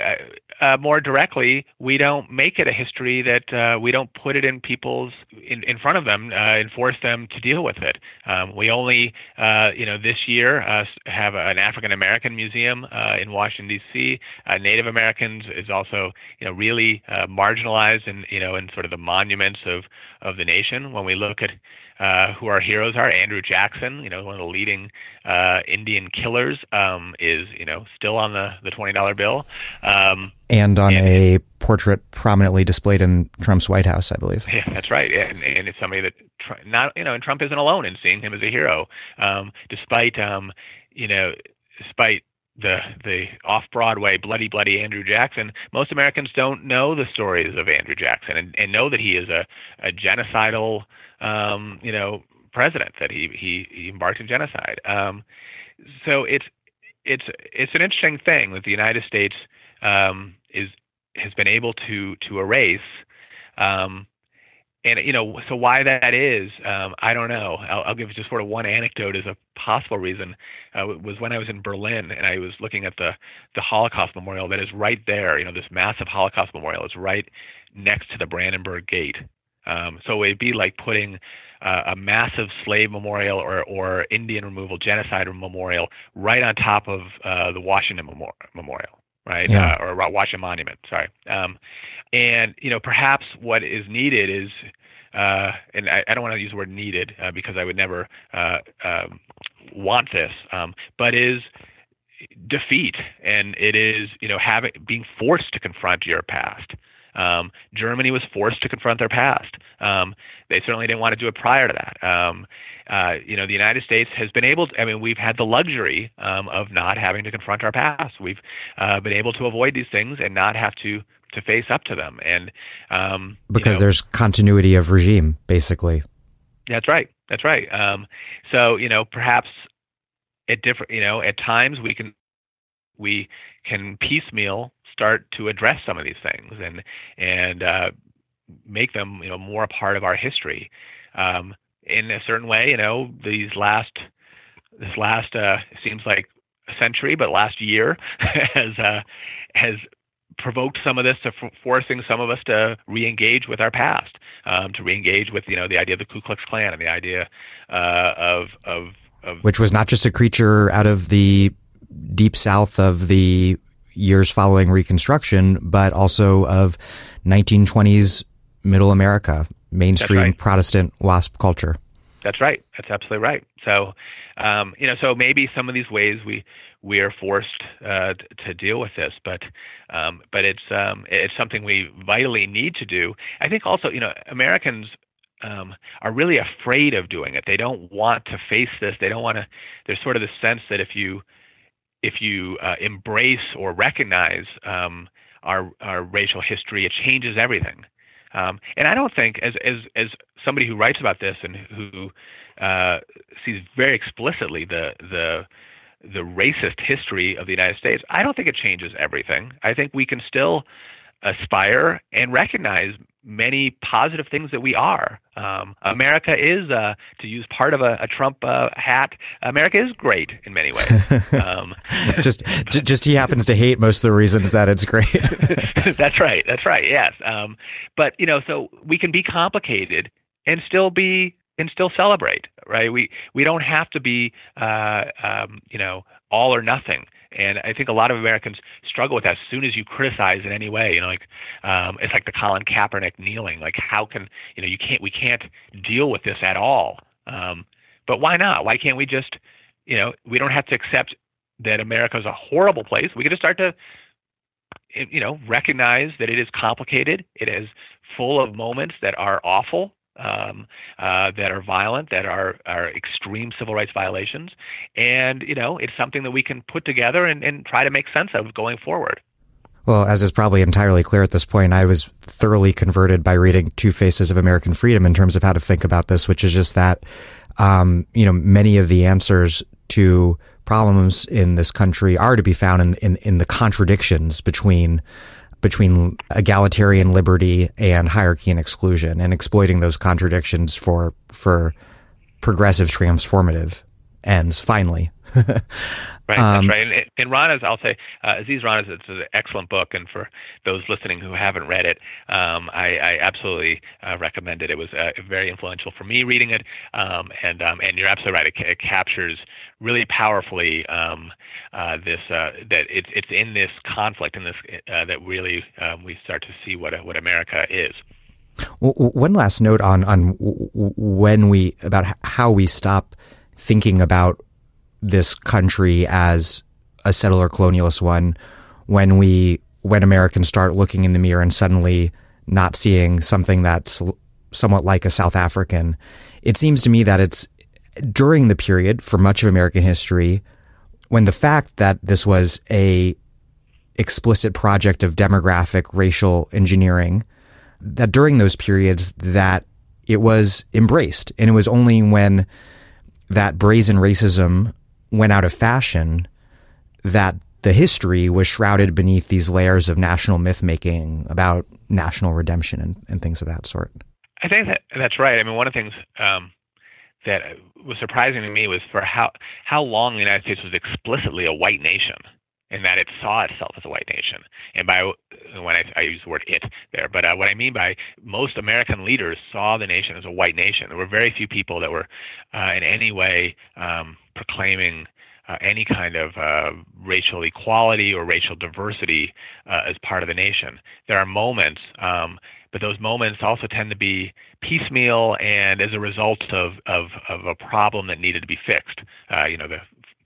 uh, more directly, we don't make it a history that uh, we don't put it in people's in, in front of them uh, and force them to deal with it. Um, we only, uh, you know, this year uh, have an African American museum uh, in Washington D.C. Native Americans is also, you know, really uh, marginalized and you know in sort of the monuments of of the nation. When we look at uh, who our heroes are. Andrew Jackson, you know, one of the leading uh, Indian killers, um, is you know still on the the twenty dollar bill, um, and on and, a portrait prominently displayed in Trump's White House, I believe. Yeah, that's right, and, and it's somebody that not you know, and Trump isn't alone in seeing him as a hero, um, despite um, you know, despite the the off Broadway bloody bloody Andrew Jackson, most Americans don't know the stories of Andrew Jackson and, and know that he is a, a genocidal um, you know president that he he, he embarked in genocide. Um, so it's it's it's an interesting thing that the United States um, is has been able to to erase um, and you know, so why that is, um, I don't know. I'll, I'll, give just sort of one anecdote as a possible reason. Uh, was when I was in Berlin and I was looking at the the Holocaust Memorial that is right there. You know, this massive Holocaust Memorial is right next to the Brandenburg Gate. Um, so it'd be like putting uh, a massive slave memorial or, or Indian removal genocide memorial right on top of uh, the Washington Memorial right? Yeah. Uh, or Washington Monument. Sorry. Um, and you know, perhaps what is needed is, uh, and I, I, don't want to use the word needed uh, because I would never uh, um, want this, um, but is defeat, and it is you know having being forced to confront your past. Um, Germany was forced to confront their past. Um, they certainly didn't want to do it prior to that. Um, uh, you know, the United States has been able to, I mean, we've had the luxury um, of not having to confront our past. We've uh, been able to avoid these things and not have to to face up to them. And um, because you know, there's continuity of regime, basically. That's right. That's right. Um, so you know, perhaps at different, you know, at times we can we can piecemeal start to address some of these things and and uh, make them you know more a part of our history. Um, in a certain way. You know, these last this last uh, seems like a century, but last year has uh, has provoked some of this to f- forcing some of us to re-engage with our past, um, to re-engage with you know the idea of the Ku Klux Klan and the idea uh, of, of of which was not just a creature out of the deep south of the years following Reconstruction, but also of 1920s Middle America, mainstream right. Protestant WASP culture. That's right. That's absolutely right. So, um, you know, so maybe some of these ways we we are forced uh, to deal with this, but um, but it's um, it's something we vitally need to do. I think also, you know, Americans um, are really afraid of doing it. They don't want to face this. They don't want to. There's sort of the sense that if you if you uh, embrace or recognize um, our our racial history, it changes everything. Um, and I don't think, as as as somebody who writes about this and who uh, sees very explicitly the the the racist history of the United States, I don't think it changes everything. I think we can still aspire and recognize many positive things that we are. Um, America is, uh, to use part of a, a Trump uh, hat, America is great in many ways. Um, just, just he happens to hate most of the reasons that it's great. that's right. That's right. Yes. Um, but you know, so we can be complicated and still be and still celebrate. Right. We we don't have to be, uh, um, you know, all or nothing. And I think a lot of Americans struggle with that. As soon as you criticize in any way, you know, like um, it's like the Colin Kaepernick kneeling. Like, how can you know you can't we can't deal with this at all? Um, but why not? Why can't we just, you know, we don't have to accept that America is a horrible place. We can just start to, you know, recognize that it is complicated. It is full of moments that are awful, um, uh, that are violent, that are, are extreme civil rights violations. And, you know, it's something that we can put together and, and try to make sense of going forward. Well, as is probably entirely clear at this point, I was thoroughly converted by reading Two Faces of American Freedom in terms of how to think about this, which is just that, um, you know, many of the answers to problems in this country are to be found in, in, in the contradictions between between egalitarian liberty and hierarchy and exclusion and exploiting those contradictions for for progressive transformative ends finally. Right um, that's right. And, and Rana's I'll say uh, Aziz Rana's it's an excellent book. And for those listening who haven't read it um, I, I, absolutely uh, recommend it. It was uh, very influential for me reading it. Um, and um, and you're absolutely right. It, it captures really powerfully um, uh, this uh, that it's it's in this conflict in this uh, that really um, we start to see what what America is. One last note on on when we about how we stop thinking about this country as a settler colonialist one when we when Americans start looking in the mirror and suddenly not seeing something that's somewhat like a South African. It seems to me that it's during the period for much of American history when the fact that this was a explicit project of demographic racial engineering that during those periods that it was embraced and it was only when that brazen racism went out of fashion that the history was shrouded beneath these layers of national myth making about national redemption and, and things of that sort. I think that that's right. I mean, one of the things um, that was surprising to me was for how how long the United States was explicitly a white nation, and that it saw itself as a white nation. And by when I, I use the word "it" there, but uh, what I mean by most American leaders saw the nation as a white nation. There were very few people that were uh, in any way um, proclaiming uh, any kind of uh, racial equality or racial diversity uh, as part of the nation. There are moments, um, but those moments also tend to be piecemeal and as a result of, of, of a problem that needed to be fixed. Uh, you know, the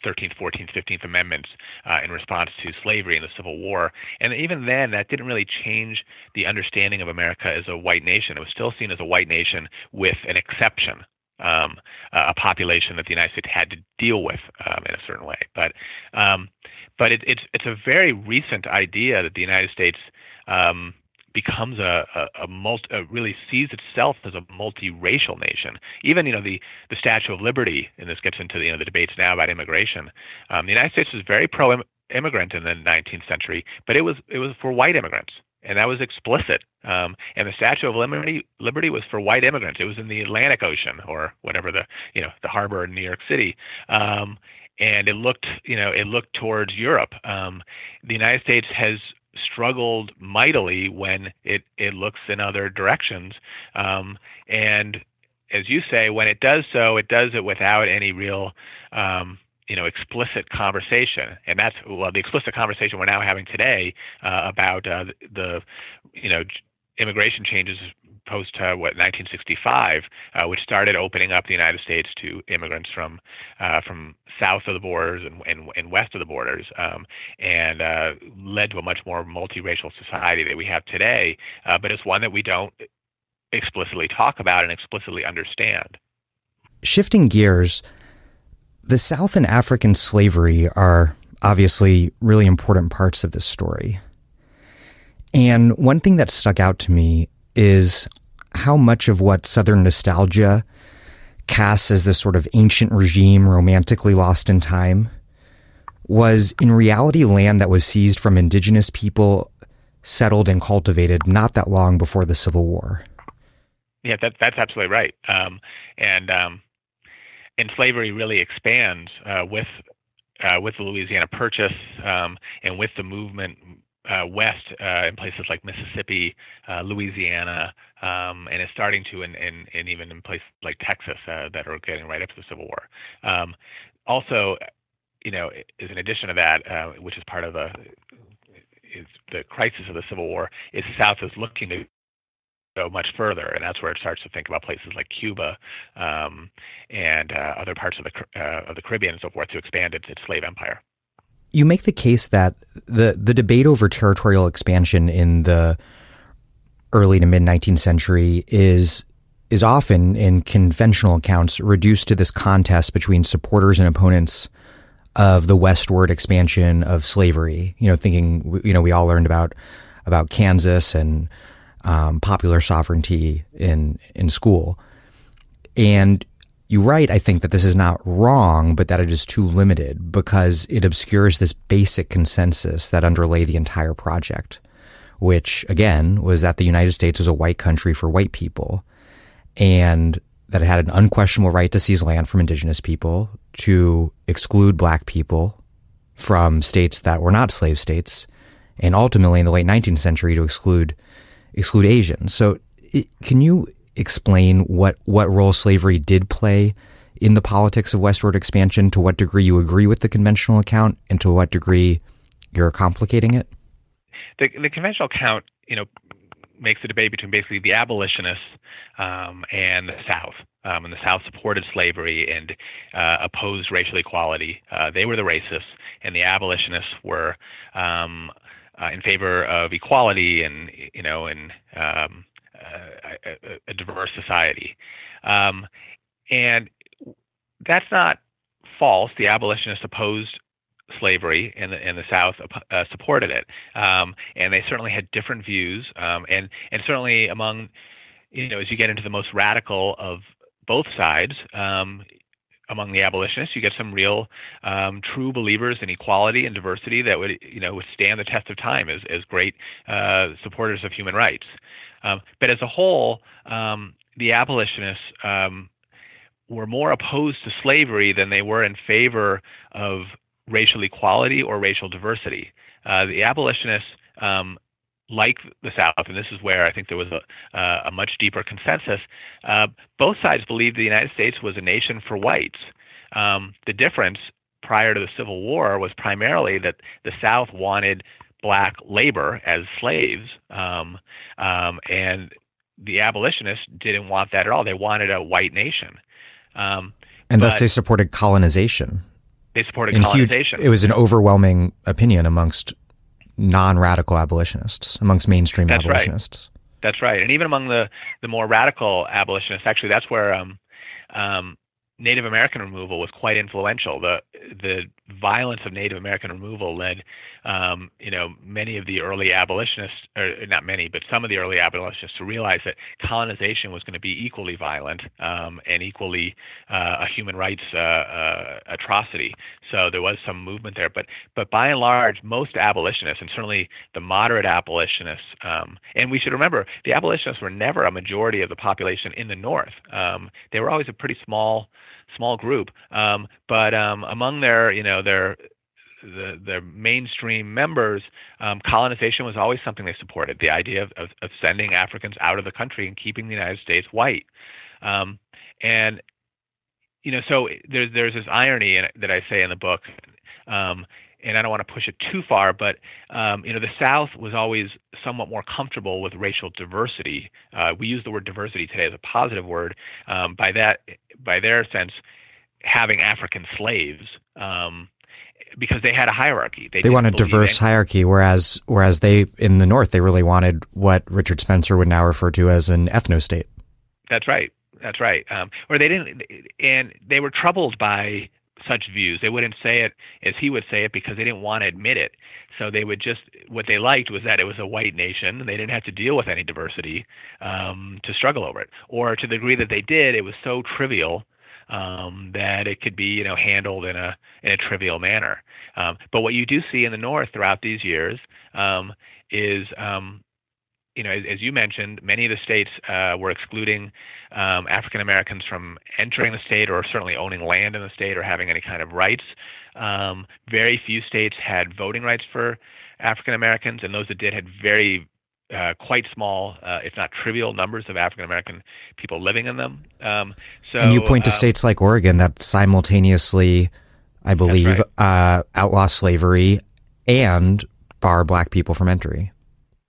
13th, 14th, 15th Amendments uh, in response to slavery and the Civil War. And even then, that didn't really change the understanding of America as a white nation. It was still seen as a white nation with an exception um, a population that the United States had to deal with um, in a certain way. But um, but it, it's it's a very recent idea that the United States um, becomes a, a, a multi, a really sees itself as a multiracial nation. Even you know the the Statue of Liberty, and this gets into the, you know the debates now about immigration. Um, the United States was very pro immigrant in the 19th century, but it was it was for white immigrants and that was explicit. Um, and the Statue of Liberty, Liberty was for white immigrants. It was in the Atlantic Ocean or whatever the you know the harbor in New York City. Um, and it looked, you know, it looked towards Europe. Um, the United States has struggled mightily when it it looks in other directions. Um, and as you say, when it does so, it does it without any real um, you know explicit conversation, and that's well the explicit conversation we're now having today uh, about uh, the, you know immigration changes post uh, what 1965, uh, which started opening up the United States to immigrants from uh, from south of the borders and, and, and west of the borders, um, and uh, led to a much more multiracial society that we have today. Uh, but it's one that we don't explicitly talk about and explicitly understand. Shifting gears, the South and African slavery are obviously really important parts of this story. And one thing that stuck out to me is how much of what Southern nostalgia casts as this sort of ancient regime romantically lost in time was in reality land that was seized from indigenous people settled and cultivated not that long before the Civil War. Yeah, that, that's absolutely right. Um, and um, and slavery really expands uh, with uh, with the Louisiana Purchase um, and with the movement uh, west uh, in places like Mississippi, uh, Louisiana, um, and it's starting to, in, in, in, even in places like Texas uh, that are getting right up to the Civil War. Um, also, you know, is in addition to that, uh, which is part of the is the crisis of the Civil War, is South is looking to go much further, and that's where it starts to think about places like Cuba um, and uh, other parts of the of the Caribbean and so forth to expand its, its slave empire. You make the case that the the debate over territorial expansion in the early to mid 19th century is is often in conventional accounts reduced to this contest between supporters and opponents of the westward expansion of slavery. You know, thinking you know we all learned about about Kansas and um, popular sovereignty in in school. And you write, I think that this is not wrong, but that it is too limited because it obscures this basic consensus that underlay the entire project, which again was that the United States was a white country for white people and that it had an unquestionable right to seize land from indigenous people, to exclude black people from states that were not slave states, and ultimately in the late 19th century to exclude exclude Asians. So, it, can you explain what what role slavery did play in the politics of westward expansion? To what degree you agree with the conventional account, and to what degree you're complicating it? The, the conventional account, you know, makes the debate between basically the abolitionists um, and the South. Um, and the South supported slavery and uh, opposed racial equality. Uh, they were the racists, and the abolitionists were um, uh, in favor of equality and you know and um, a, diverse society. Um, and that's not false. The abolitionists opposed slavery, and the, and the South uh, supported it. Um, and they certainly had different views, um, and and certainly among you know as you get into the most radical of both sides, um, among the abolitionists. You get some real, um, true believers in equality and diversity that would, you know, withstand the test of time as as great uh, supporters of human rights. Um, but as a whole, um, the abolitionists um, were more opposed to slavery than they were in favor of racial equality or racial diversity. Uh, the abolitionists um, like the South, and this is where I think there was a, uh, a much deeper consensus, uh, both sides believed the United States was a nation for whites. Um, the difference prior to the Civil War was primarily that the South wanted black labor as slaves, um, um, and the abolitionists didn't want that at all. They wanted a white nation. Um, and thus they supported colonization. They supported In colonization. Huge, it was an overwhelming opinion amongst non-radical abolitionists, amongst mainstream that's abolitionists. Right. That's right, and even among the the more radical abolitionists, actually, that's where um, um, Native American removal was quite influential. The the violence of Native American removal led, um, you know, many of the early abolitionists, or not many, but some of the early abolitionists, to realize that colonization was going to be equally violent um, and equally uh, a human rights uh, uh, atrocity. So there was some movement there, but but by and large, most abolitionists, and certainly the moderate abolitionists, um, and we should remember the abolitionists were never a majority of the population in the North. Um, they were always a pretty small small group. Um, but um, among their, you know, their the, their mainstream members, um, colonization was always something they supported. The idea of, of, of, sending Africans out of the country and keeping the United States white. Um, and you know, so there's there's this irony in, that I say in the book. And I don't want to push it too far, but um, you know, the South was always somewhat more comfortable with racial diversity. Uh, we use the word diversity today as a positive word. Um, by that, by their sense, having African slaves. Um, because they had a hierarchy. They, they wanted diverse hierarchy, whereas whereas they in the North they really wanted what Richard Spencer would now refer to as an ethno state. That's right. That's right. Um, or they didn't, and they were troubled by such views. They wouldn't say it as he would say it because they didn't want to admit it. So they would just what they liked was that it was a white nation and they didn't have to deal with any diversity um, to struggle over it. Or to the degree that they did, it was so trivial um, that it could be you know handled in a in a trivial manner. Um, but what you do see in the North throughout these years um, is um, you know, as, as, you mentioned, many of the states uh, were excluding um, African Americans from entering the state or certainly owning land in the state or having any kind of rights. Um, very few states had voting rights for African Americans, and those that did had very uh, quite small, uh, if not trivial, numbers of African American people living in them. Um, so, and you point to um, states like Oregon that simultaneously, I believe, right. uh, outlaw slavery and bar black people from entry.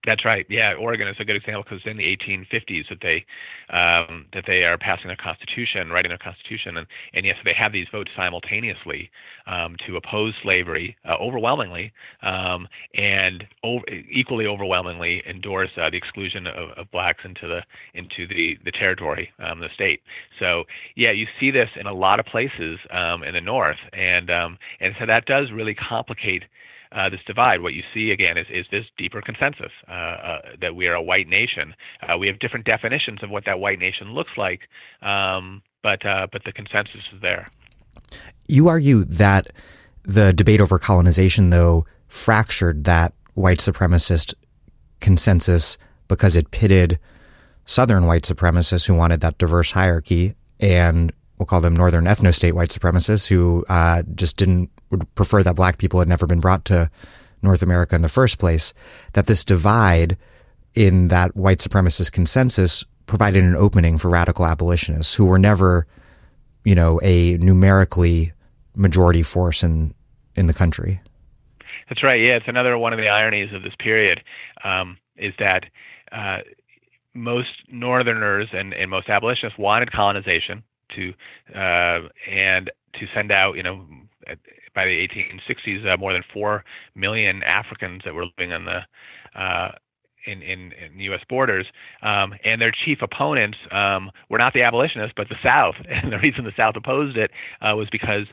That's right. Yeah, Oregon is a good example because in the 1850s that they um, that they are passing their constitution, writing their constitution, and and yes, they have these votes simultaneously um, to oppose slavery uh, overwhelmingly, um, and over, equally overwhelmingly endorse uh, the exclusion of, of, blacks into the into the the territory, um, the state. So yeah, you see this in a lot of places um, in the north, and um, and so that does really complicate uh, this divide, what you see again is, is this deeper consensus uh, uh, that we are a white nation. Uh, we have different definitions of what that white nation looks like, um, but uh, but the consensus is there. You argue that the debate over colonization, though, fractured that white supremacist consensus because it pitted Southern white supremacists who wanted that diverse hierarchy and we'll call them Northern ethno state white supremacists who uh, just didn't would prefer that black people had never been brought to North America in the first place, that this divide in that white supremacist consensus provided an opening for radical abolitionists who were never, you know, a numerically majority force in in the country. That's right. Yeah, it's another one of the ironies of this period um, is that uh, most Northerners and, and most abolitionists wanted colonization to uh, and to send out, you know, by the 1860s, uh, more than four million Africans that were living on the uh, in, in, in U.S. borders, um, and their chief opponents um, were not the abolitionists, but the South. And the reason the South opposed it uh, was because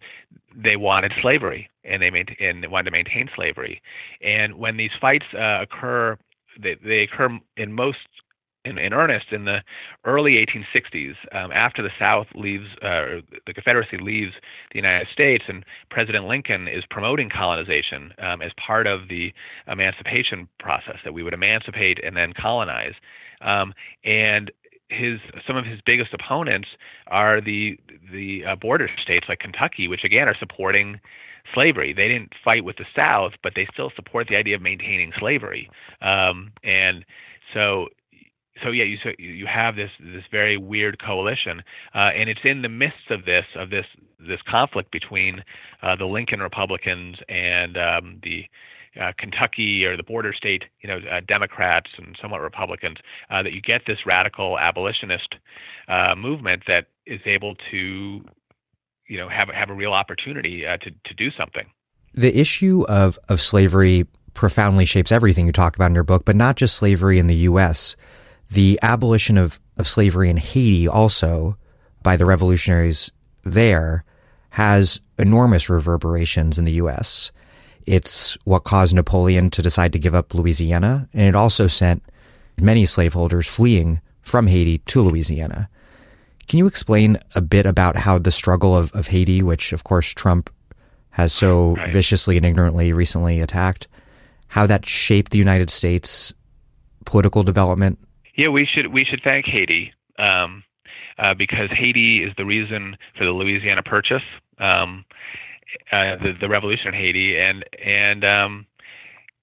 they wanted slavery and they maintain, and they wanted to maintain slavery. And when these fights uh, occur, they, they occur in most in, in earnest in the early 1860s, um, after the South leaves, uh, the Confederacy leaves the United States, and President Lincoln is promoting colonization um, as part of the emancipation process that we would emancipate and then colonize. Um, and his some of his biggest opponents are the the uh, border states like Kentucky, which again are supporting slavery. They didn't fight with the South, but they still support the idea of maintaining slavery. Um, and so so yeah, you so you have this this very weird coalition, uh, and it's in the midst of this of this this conflict between uh, the Lincoln Republicans and um, the uh, Kentucky or the border state, you know, uh, Democrats and somewhat Republicans, uh, that you get this radical abolitionist uh, movement that is able to, you know, have have a real opportunity to to do something. The issue of of slavery profoundly shapes everything you talk about in your book, but not just slavery in the U.S. The abolition of, of slavery in Haiti also by the revolutionaries there has enormous reverberations in the U.S. It's what caused Napoleon to decide to give up Louisiana, and it also sent many slaveholders fleeing from Haiti to Louisiana. Can you explain a bit about how the struggle of, of Haiti, which of course Trump has so right. viciously and ignorantly recently attacked, how that shaped the United States political development yeah, we should we should thank Haiti um, uh, because Haiti is the reason for the Louisiana Purchase, um, uh, the the revolution in Haiti, and and um,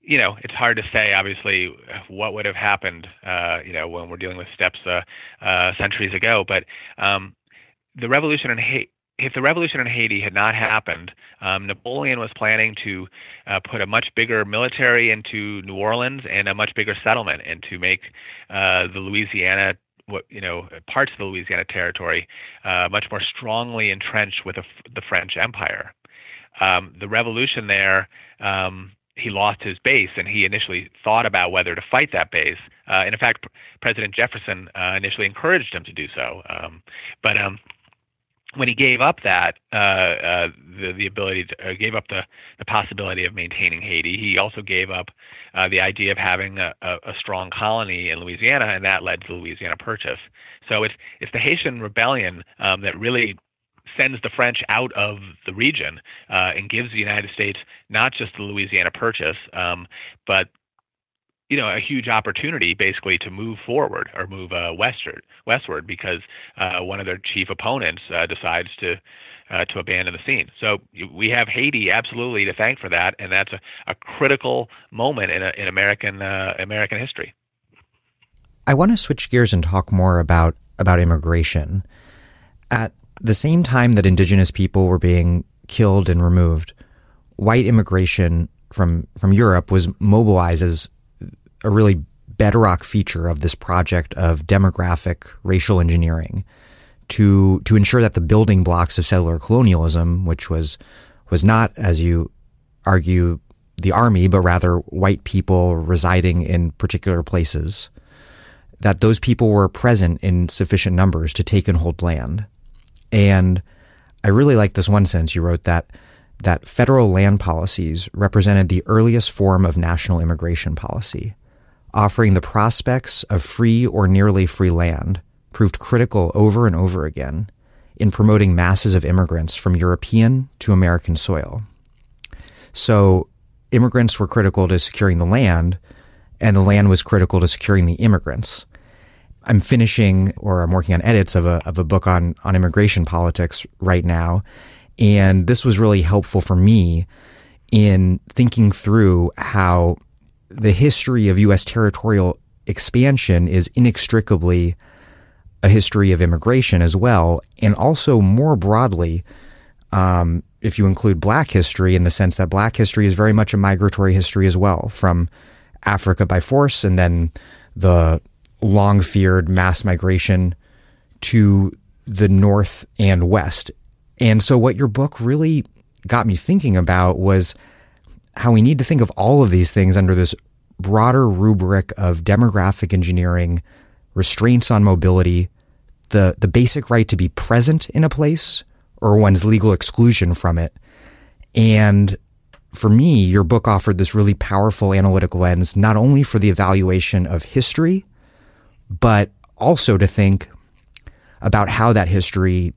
you know it's hard to say obviously what would have happened uh, you know when we're dealing with steps uh, uh, centuries ago, but um, the revolution in Haiti if the revolution in Haiti had not happened, um, Napoleon was planning to uh, put a much bigger military into New Orleans and a much bigger settlement, and to make uh, the Louisiana, what you know, parts of the Louisiana territory uh, much more strongly entrenched with the, the French Empire. Um, the revolution there. Um, he lost his base, and he initially thought about whether to fight that base. Uh, and in fact, President Jefferson uh, initially encouraged him to do so. Um, but um, when he gave up that uh, uh, the the ability to, uh, gave up the the possibility of maintaining Haiti, he also gave up uh, the idea of having a, a, a strong colony in Louisiana, and that led to the Louisiana Purchase. So it's it's the Haitian rebellion um, that really sends the French out of the region uh, and gives the United States not just the Louisiana Purchase, um, but you know a huge opportunity basically to move forward or move uh, westward westward because uh, one of their chief opponents uh, decides to uh, to abandon the scene. So we have Haiti absolutely to thank for that, and that's a, a critical moment in, a, in American uh, American history. I want to switch gears and talk more about about immigration. At the same time that indigenous people were being killed and removed, white immigration from from Europe was mobilized as a really bedrock feature of this project of demographic racial engineering to to ensure that the building blocks of settler colonialism, which was was not, as you argue, the army, but rather white people residing in particular places, that those people were present in sufficient numbers to take and hold land. And I really like this one sentence you wrote that that federal land policies represented the earliest form of national immigration policy offering the prospects of free or nearly free land proved critical over and over again in promoting masses of immigrants from European to American soil. So, immigrants were critical to securing the land, and the land was critical to securing the immigrants. I'm finishing or I'm working on edits of a, of a book on, on immigration politics right now. And this was really helpful for me in thinking through how the history of U.S. territorial expansion is inextricably a history of immigration as well, and also more broadly, um, if you include Black history, in the sense that Black history is very much a migratory history as well, from Africa by force, and then the long feared mass migration to the North and West. And so, what your book really got me thinking about was how we need to think of all of these things under this broader rubric of demographic engineering, restraints on mobility, the, the basic right to be present in a place or one's legal exclusion from it. And for me, your book offered this really powerful analytic lens, not only for the evaluation of history, but also to think about how that history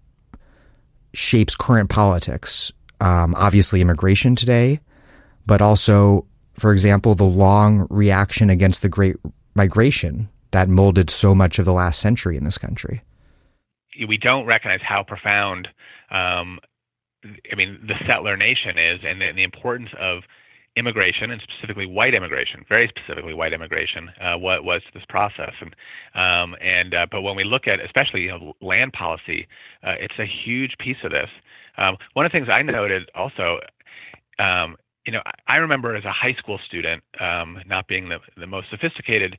shapes current politics. Um, obviously, immigration today, but also, for example, the long reaction against the Great Migration that molded so much of the last century in this country. We don't recognize how profound, um, I mean, the settler nation is, and the, and the, importance of immigration, and specifically white immigration, very specifically white immigration, uh, what was this process. And um, and uh, but when we look at, especially you know, land policy, uh, it's a huge piece of this. Um, one of the things I noted also um, you know, I remember as a high school student, um, not being the, the most sophisticated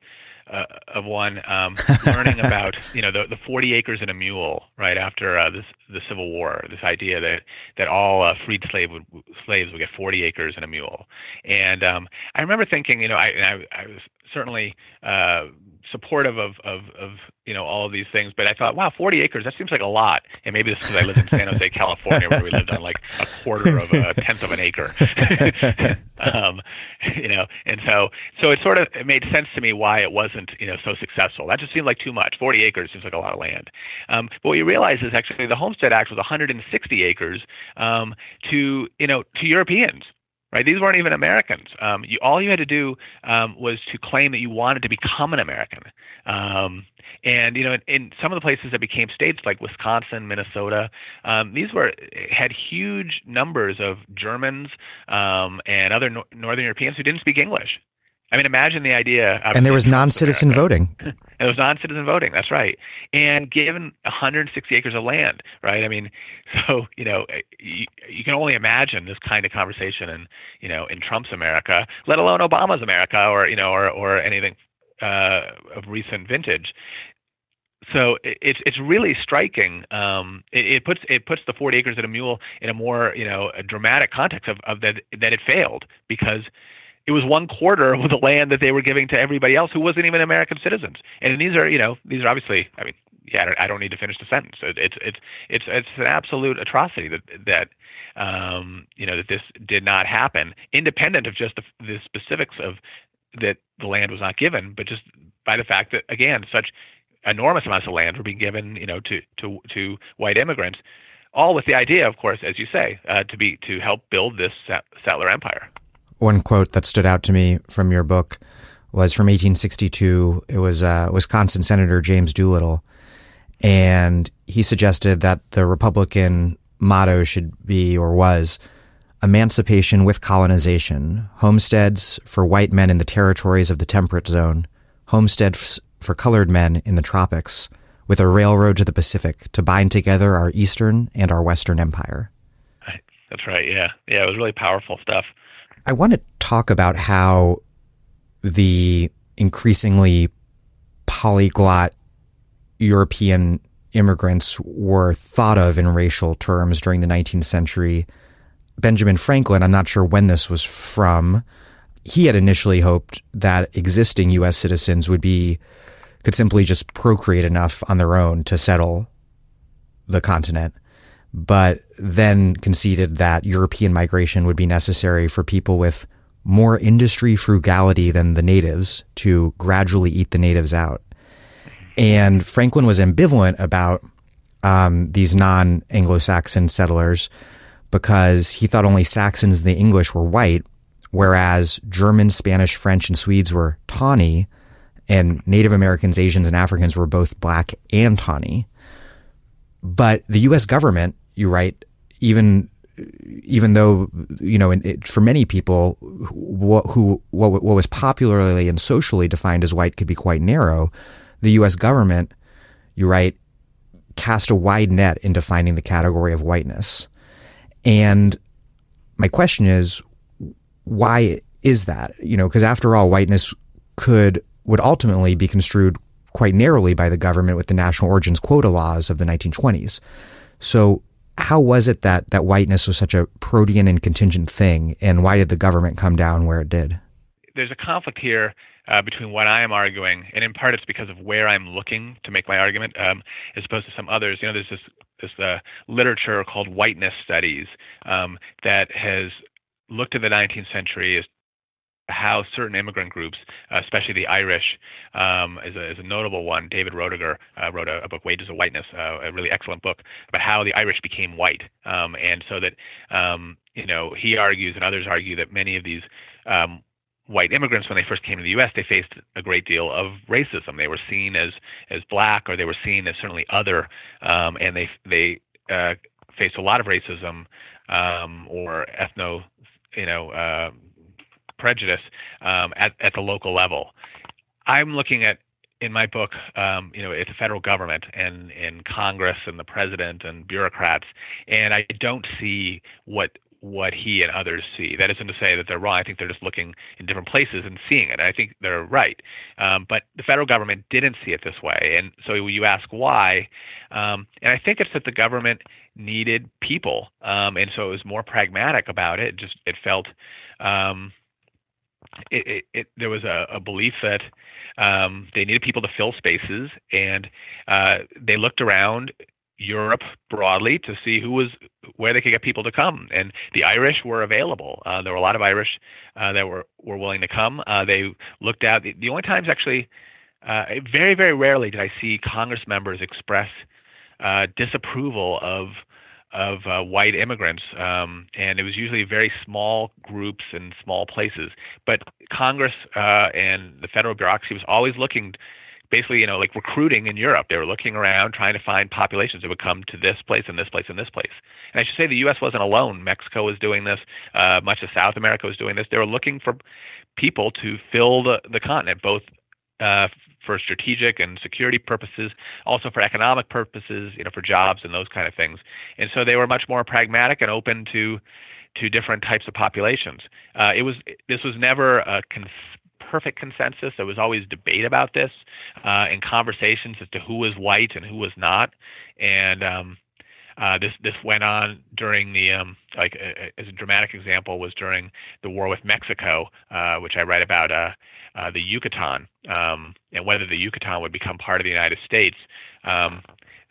uh, of one, um, learning about you know the, the 40 acres and a mule right after uh, this the Civil War. This idea that that all uh, freed slave would, slaves would get 40 acres and a mule, and um, I remember thinking, you know, I I, I was certainly uh, supportive of, of, of you know all of these things, but I thought, wow, 40 acres, that seems like a lot. And maybe this is because I lived in San Jose, California, where we lived on like a quarter of a tenth of an acre. um, you know, and so so it sort of it made sense to me why it wasn't you know so successful. That just seemed like too much. 40 acres seems like a lot of land. Um, but what you realize is actually the Homestead Act was 160 acres um, to you know to Europeans right? These weren't even Americans. Um, you, all you had to do um, was to claim that you wanted to become an American. Um, and you know, in, in, some of the places that became states, like Wisconsin, Minnesota, um, these were had huge numbers of Germans um, and other no- Northern Europeans who didn't speak English. I mean, imagine the idea. And there was non-citizen voting. And it was non-citizen voting. That's right. And given 160 acres of land, right? I mean, so you know, you, you can only imagine this kind of conversation in you know in Trump's America, let alone Obama's America, or you know, or or anything uh, of recent vintage so it's it's really striking. Um, it, it, puts it puts the 40 acres and a mule in a more you know a dramatic context of, of that that it failed because it was one quarter of the land that they were giving to everybody else who wasn't even American citizens. And these are you know these are obviously I mean yeah I don't, need to finish the sentence. It's it's it's it's an absolute atrocity that that um, you know that this did not happen, independent of just the, the specifics of that the land was not given, but just by the fact that again such enormous amounts of land were being given, you know, to to to white immigrants, all with the idea, of course, as you say, uh, to be to help build this settler empire. One quote that stood out to me from your book was from 1862. It was uh, Wisconsin Senator James Doolittle, and he suggested that the Republican motto should be or was emancipation with colonization, homesteads for white men in the territories of the temperate zone, homesteads for colored men in the tropics, with a railroad to the Pacific to bind together our Eastern and our Western empire. That's right. Yeah. Yeah. It was really powerful stuff. I want to talk about how the increasingly polyglot European immigrants were thought of in racial terms during the 19th century. Benjamin Franklin, I'm not sure when this was from, he had initially hoped that existing U.S. citizens would be could simply just procreate enough on their own to settle the continent, but then conceded that European migration would be necessary for people with more industry frugality than the natives to gradually eat the natives out. And Franklin was ambivalent about um, these non Anglo Saxon settlers because he thought only Saxons and the English were white, whereas Germans, Spanish, French, and Swedes were tawny, and Native Americans, Asians, and Africans were both black and tawny. But the U.S. government, you write, even even though you know, it, for many people, who, who what, what was popularly and socially defined as white could be quite narrow. The U.S. government, you write, cast a wide net in defining the category of whiteness. And my question is, why is that? You know, because after all, whiteness could would ultimately be construed quite narrowly by the government with the national origins quota laws of the 1920s. So how was it that that whiteness was such a protean and contingent thing, and why did the government come down where it did? There's a conflict here uh, between what I am arguing, and in part it's because of where I'm looking to make my argument, um, as opposed to some others. You know, there's this this uh, literature called whiteness studies um, that has looked at the 19th century as how certain immigrant groups, especially the Irish, um, is, a, is a notable one. David Roediger uh, wrote a, a, book, Wages of Whiteness, uh, a really excellent book about how the Irish became white, um, and so that um, you know he argues and others argue that many of these um, white immigrants, when they first came to the U.S., they faced a great deal of racism. They were seen as as black, or they were seen as certainly other, um, and they they uh, faced a lot of racism um, or ethno, you know uh, prejudice um, at, at the local level. I'm looking at in my book, um, you know, it's the federal government and, and Congress and the president and bureaucrats, and I don't see what what he and others see. That isn't to say that they're wrong. I think they're just looking in different places and seeing it. I think they're right. Um, but the federal government didn't see it this way, and so you ask why. Um, and I think it's that the government needed people, um, and so it was more pragmatic about it. it just it felt um, it, it, it, there was a, a belief that um, they needed people to fill spaces, and uh, they looked around Europe broadly to see who was where they could get people to come, and the Irish were available. Uh, there were a lot of Irish uh, that were were willing to come. Uh, they looked at the, the only times actually, uh, very very rarely did I see Congress members express uh, disapproval of of uh, white immigrants, um, and it was usually very small groups and small places. But Congress uh, and the federal bureaucracy was always looking, basically, you know, like recruiting in Europe. They were looking around trying to find populations that would come to this place and this place and this place. And I should say the U.S. wasn't alone. Mexico was doing this. Uh, much of South America was doing this. They were looking for people to fill the, the continent, both uh, for strategic and security purposes, also for economic purposes, you know, for jobs and those kind of things. And so they were much more pragmatic and open to to different types of populations. Uh, it was this was never a cons- perfect consensus. There was always debate about this uh, and conversations as to who was white and who was not. And um, uh, this this went on during the um, like uh, as a dramatic example was during the war with Mexico, uh, which I write about uh, uh, the Yucatan um, and whether the Yucatan would become part of the United States. Um,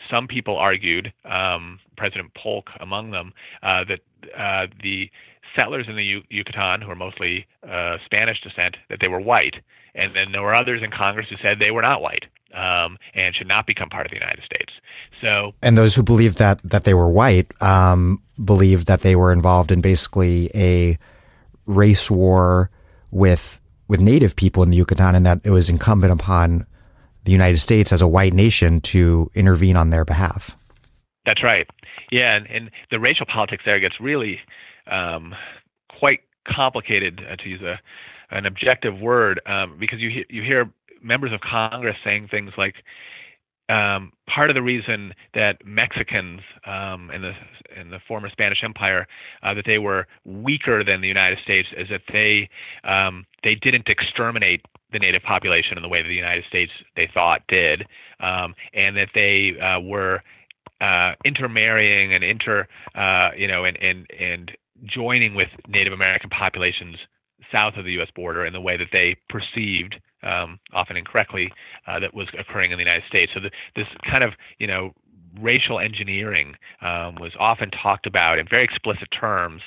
some people argued, um, President Polk among them, uh, that the settlers in the U- Yucatan, who are mostly uh, Spanish descent, that they were white, and then there were others in Congress who said they were not white um, and should not become part of the United States. So, and those who believed that that they were white um, believed that they were involved in basically a race war with with Native people in the Yucatan, and that it was incumbent upon the United States as a white nation to intervene on their behalf. That's right. Yeah, and, and the racial politics there gets really um, quite complicated, uh, to use a, an objective word, um, because you you hear members of Congress saying things like, um, part of the reason that Mexicans um, in the in the former Spanish Empire uh, that they were weaker than the United States is that they um, they didn't exterminate the native population in the way that the United States they thought did, um, and that they uh, were uh, intermarrying and inter uh, you know and and and joining with Native American populations south of the U.S. border in the way that they perceived, um, often incorrectly, uh, that was occurring in the United States. So the, this kind of you know racial engineering um, was often talked about in very explicit terms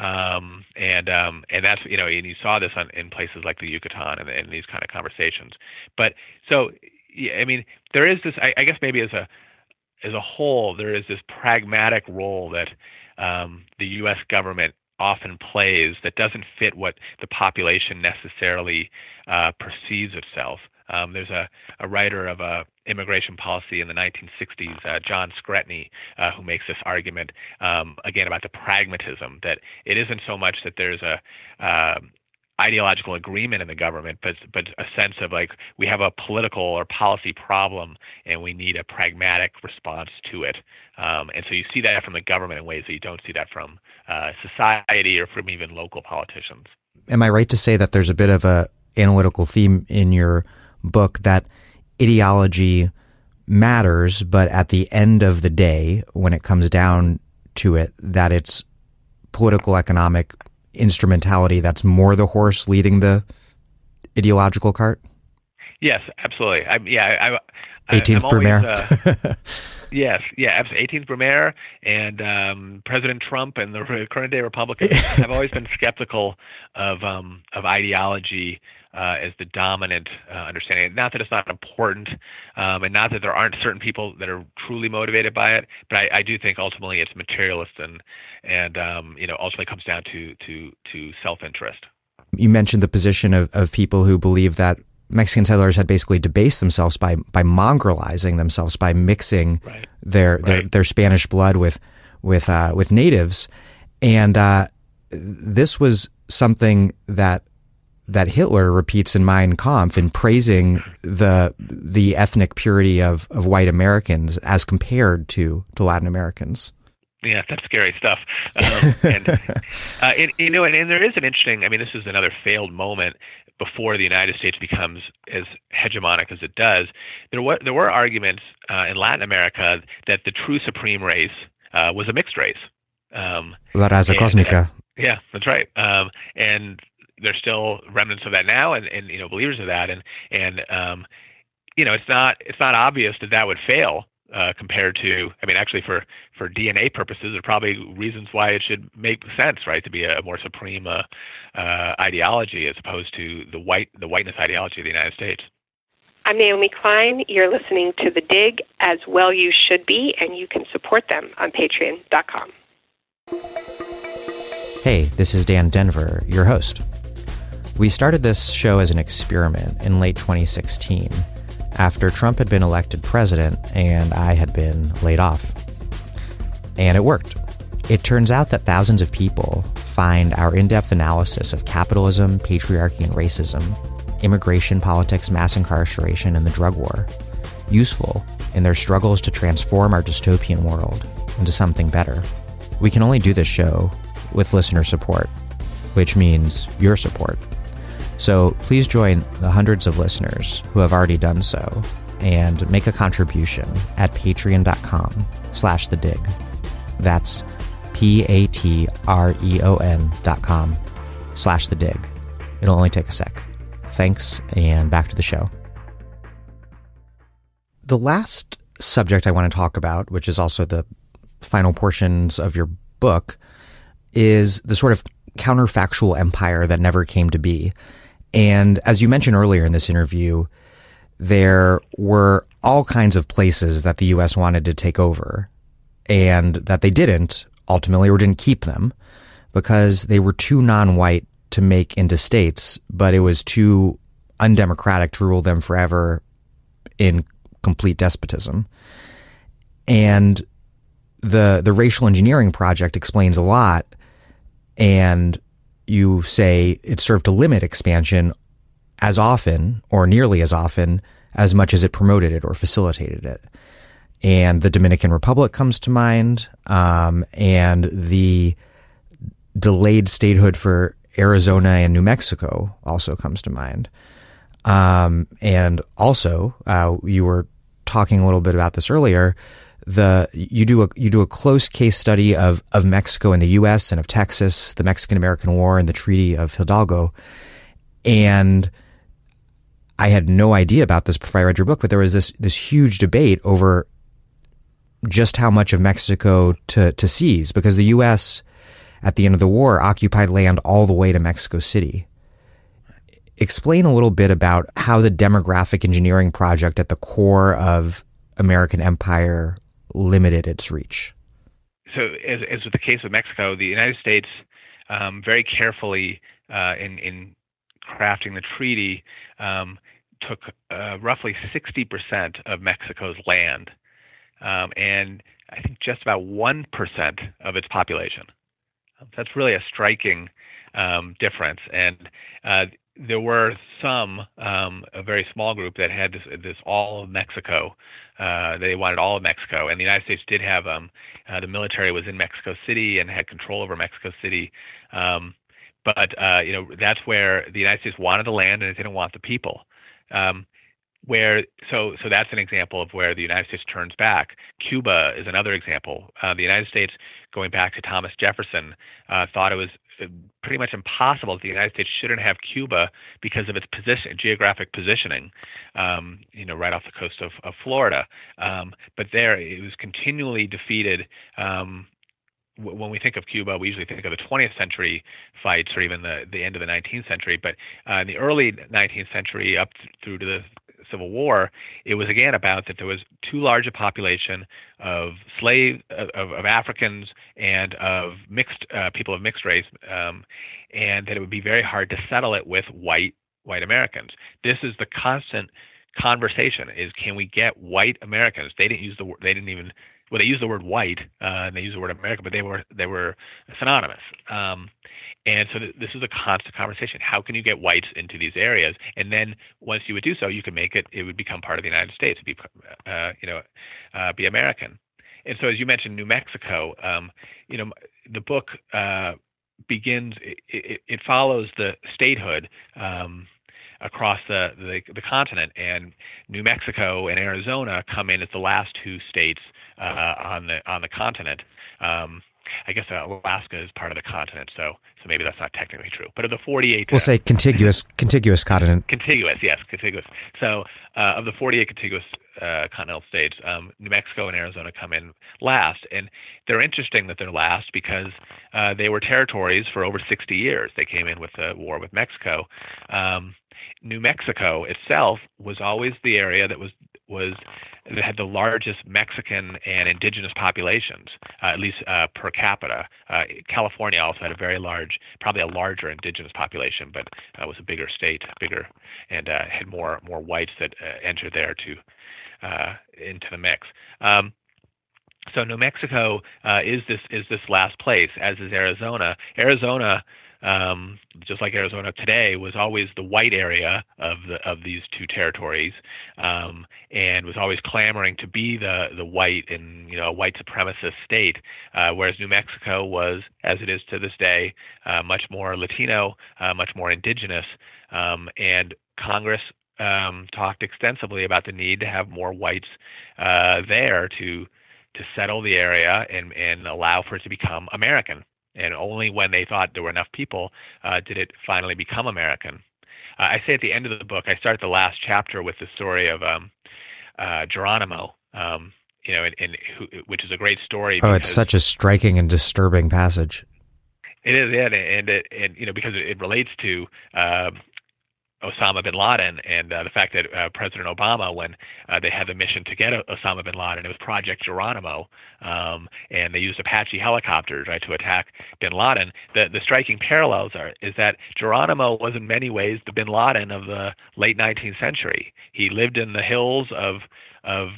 um, and um, and that's you know, and you saw this on, in places like the Yucatan and, and these kind of conversations. But so, yeah, I mean, there is this. I, I guess maybe as a as a whole, there is this pragmatic role that um, the U.S. government often plays that doesn't fit what the population necessarily uh, perceives itself. Um, there's a, a writer of uh, immigration policy in the 1960s, uh, John Skrentny, uh, who makes this argument um, again about the pragmatism that it isn't so much that there's a um, ideological agreement in the government, but but a sense of like we have a political or policy problem and we need a pragmatic response to it. Um, and so you see that from the government in ways that you don't see that from uh, society or from even local politicians. Am I right to say that there's a bit of a analytical theme in your book that ideology matters, but at the end of the day, when it comes down to it, that it's political economic instrumentality that's more the horse leading the ideological cart? Yes, absolutely. I, yeah, I, 18th Brumaire. Uh, yes, yeah, 18th Brumaire and um, President Trump and the current day Republicans I've always been skeptical of um, of ideology uh, as the dominant uh, understanding. Not that it's not important, um, and not that there aren't certain people that are truly motivated by it, but I, I do think ultimately it's materialist and and um, you know ultimately comes down to to to self interest. You mentioned the position of, of people who believe that Mexican settlers had basically debased themselves by by mongrelizing themselves by mixing right. their, their right. their Spanish blood with with uh, with natives, and uh, this was something that that Hitler repeats in Mein Kampf in praising the the ethnic purity of, of white Americans as compared to, to Latin Americans. Yeah, that's scary stuff. Um, and, uh, and, you know, and, and there is an interesting. I mean, this is another failed moment before the United States becomes as hegemonic as it does. There were there were arguments uh, in Latin America that the true supreme race uh, was a mixed race. Um, La raza cósmica. Yeah, that's right. Um, and there's still remnants of that now, and, and you know believers of that, and and um, you know it's not it's not obvious that that would fail uh, compared to I mean actually for for DNA purposes there are probably reasons why it should make sense right to be a more supreme uh, uh, ideology as opposed to the white the whiteness ideology of the United States. I'm Naomi Klein. You're listening to The Dig as well you should be and you can support them on patreon.com. Hey, this is Dan Denvir, your host. We started this show as an experiment in late 2016 after Trump had been elected president and I had been laid off. And it worked. It turns out that thousands of people find our in depth analysis of capitalism, patriarchy, and racism immigration politics, mass incarceration, and the drug war, useful in their struggles to transform our dystopian world into something better. We can only do this show with listener support, which means your support. So please join the hundreds of listeners who have already done so and make a contribution at patreon.com slash the dig. That's P-A-T-R-E-O-N dot com slash the dig. It'll only take a sec. Thanks, and back to the show. The last subject I want to talk about, which is also the final portions of your book, is the sort of counterfactual empire that never came to be. And as you mentioned earlier in this interview, there were all kinds of places that the U.S. wanted to take over and that they didn't ultimately or didn't keep them because they were too non-white to make into states, but it was too undemocratic to rule them forever in complete despotism. And the the racial engineering project explains a lot and you say it served to limit expansion as often or nearly as often as much as it promoted it or facilitated it. And the Dominican Republic comes to mind, um, and the delayed statehood for Arizona and New Mexico also comes to mind. Um, and also, uh, you were talking a little bit about this earlier. The you do a you do a close case study of of Mexico and the U.S. and of Texas, the Mexican American War, and the Treaty of Hidalgo, and I had no idea about this before I read your book, but there was this this huge debate over just how much of Mexico to to seize because the U.S. at the end of the war occupied land all the way to Mexico City. Explain a little bit about how the demographic engineering project at the core of American empire limited its reach. So, as, as with the case of Mexico, the United States um, very carefully uh, in, in crafting the treaty um, took uh, roughly 60% of Mexico's land um, and I think just about 1% of its population. That's really a striking um, difference. And uh, there were some, um, a very small group that had this, this all of Mexico. Uh, they wanted all of Mexico, and the United States did have um, uh, the military was in Mexico City and had control over Mexico City. Um, but uh, you know that's where the United States wanted the land and it didn't want the people. Um, where so so that's an example of where the United States turns back. Cuba is another example. Uh, the United States, going back to Thomas Jefferson, uh, thought it was pretty much impossible that the United States shouldn't have Cuba because of its position, geographic positioning, um, you know, right off the coast of, of Florida. Um, but there, it was continually defeated. Um, when we think of Cuba, we usually think of the 20th century fights or even the, the end of the 19th century. But uh, in the early 19th century, up th- through to the Civil War, it was again about that there was too large a population of slave of, of Africans and of mixed uh, people of mixed race, um, and that it would be very hard to settle it with white white Americans. This is the constant conversation: is can we get white Americans? They didn't use the they didn't even well they used the word white uh, and they used the word American, but they were they were synonymous. Um, and so th- this is a constant conversation. How can you get whites into these areas? And then once you would do so, you could make it. It would become part of the United States. Be uh, you know uh, be American. And so as you mentioned, New Mexico. Um, you know the book uh, begins. It, it, it, follows the statehood. Um, across the, the, the continent, and New Mexico and Arizona come in as the last two states uh, on the on the continent. Um, I guess Alaska is part of the continent, so so maybe that's not technically true. But of the 48, we'll uh, say contiguous contiguous continent. Contiguous, yes, contiguous. So uh, of the 48 contiguous uh, continental states, um, New Mexico and Arizona come in last, and they're interesting that they're last because uh, they were territories for over 60 years. They came in with the war with Mexico. Um, New Mexico itself was always the area that was was that had the largest Mexican and indigenous populations, uh, at least uh, per capita. Uh, California also had a very large, probably a larger indigenous population, but uh, was a bigger state, bigger, and uh, had more more whites that uh, entered there to into the mix. Um, so New Mexico is this is this last place, as is Arizona. Arizona um, just like Arizona today, was always the white area of the of these two territories, um, and was always clamoring to be the the white and you know white supremacist state, uh, whereas New Mexico was, as it is to this day, uh, much more Latino, uh, much more indigenous, um, and Congress um, talked extensively about the need to have more whites uh, there to to settle the area and and allow for it to become American. And only when they thought there were enough people uh, did it finally become American. Uh, I say at the end of the book, I start the last chapter with the story of um, uh, Geronimo. Um, you know, and, and who, which is a great story. Oh, it's such a striking and disturbing passage. It is, yeah, and, and, it, and you know because it relates to uh, Osama bin Laden and uh, the fact that uh, President Obama, when uh, they had the mission to get Osama bin Laden, it was Project Geronimo, um, and they used Apache helicopters right to attack bin Laden. The the striking parallels are is that Geronimo was in many ways the bin Laden of the late 19th century. He lived in the hills of of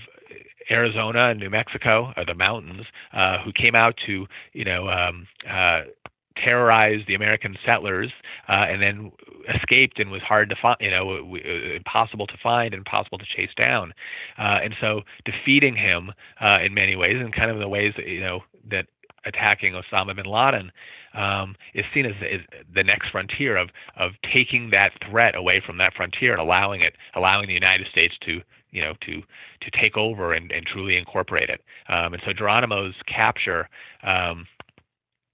Arizona and New Mexico, or the mountains, uh, who came out to you know um, uh, terrorized the American settlers uh, and then escaped and was hard to find, you know, impossible to find and impossible to chase down. Uh, and so defeating him uh, in many ways, and kind of the ways that, you know that attacking Osama bin Laden um, is seen as, as the next frontier of of taking that threat away from that frontier and allowing it, allowing the United States to you know to to take over and, and truly incorporate it. Um, and so Geronimo's capture um,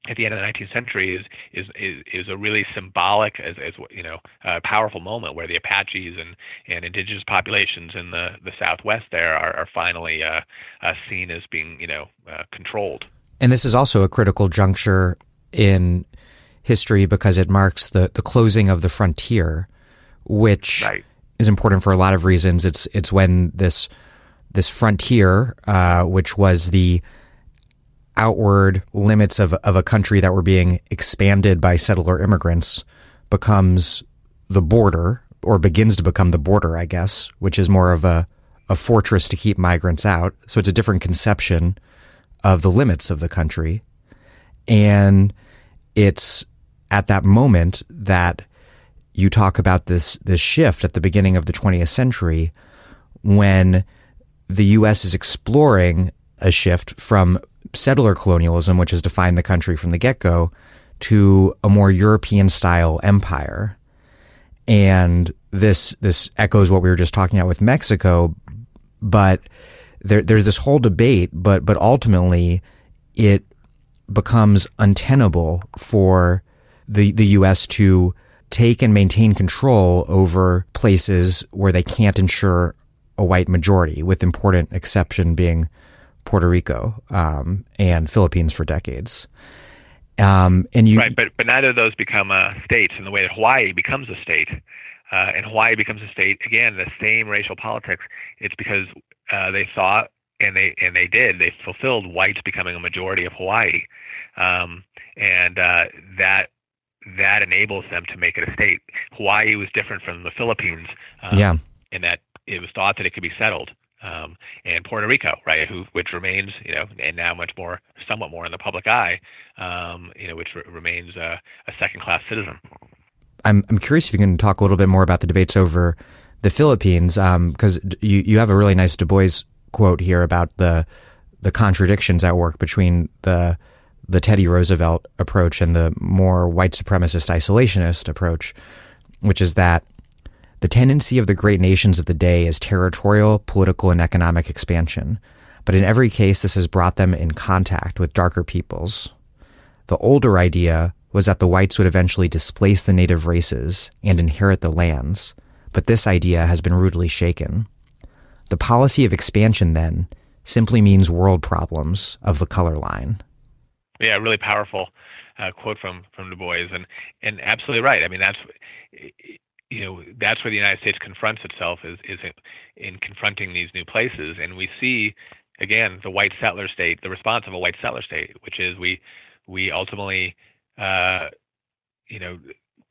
at the end of the 19th century is is is, is a really symbolic as, as you know uh, powerful moment where the Apaches and, and indigenous populations in the, the Southwest there are, are finally uh, uh, seen as being you know uh, controlled. And this is also a critical juncture in history because it marks the, the closing of the frontier, which right. is important for a lot of reasons. It's it's when this this frontier, uh, which was the outward limits of, of a country that were being expanded by settler immigrants becomes the border or begins to become the border, I guess, which is more of a, a fortress to keep migrants out. So it's a different conception of the limits of the country. And it's at that moment that you talk about this, this shift at the beginning of the 20th century when the U.S. is exploring a shift from settler colonialism, which has defined the country from the get go, to a more European style empire. And this this echoes what we were just talking about with Mexico, but there, there's this whole debate, but but ultimately it becomes untenable for the the U.S. to take and maintain control over places where they can't ensure a white majority, with important exception being Puerto Rico um, and Philippines for decades. Um, and you right, but but neither of those become uh, states in the way that Hawaii becomes a state. Uh, and Hawaii becomes a state again. The same racial politics. It's because uh, they thought and they and they did. They fulfilled whites becoming a majority of Hawaii, um, and uh, that that enables them to make it a state. Hawaii was different from the Philippines, um, yeah, in that it was thought that it could be settled um, and Puerto Rico, right, who which remains, you know, and now much more, somewhat more in the public eye, um, you know, which re- remains a, second-class citizen. I'm I'm curious if you can talk a little bit more about the debates over the Philippines, because um, you you have a really nice Du Bois quote here about the the contradictions at work between the the Teddy Roosevelt approach and the more white supremacist isolationist approach, which is that the tendency of the great nations of the day is territorial, political, and economic expansion, but in every case, this has brought them in contact with darker peoples. The older idea was that the whites would eventually displace the native races and inherit the lands, but this idea has been rudely shaken. The policy of expansion, then, simply means world problems of the color line. Yeah, really powerful uh, quote from from Du Bois, and and absolutely right. I mean, that's you know that's where the United States confronts itself is is in confronting these new places, and we see again the white settler state, the response of a white settler state, which is we we ultimately uh, you know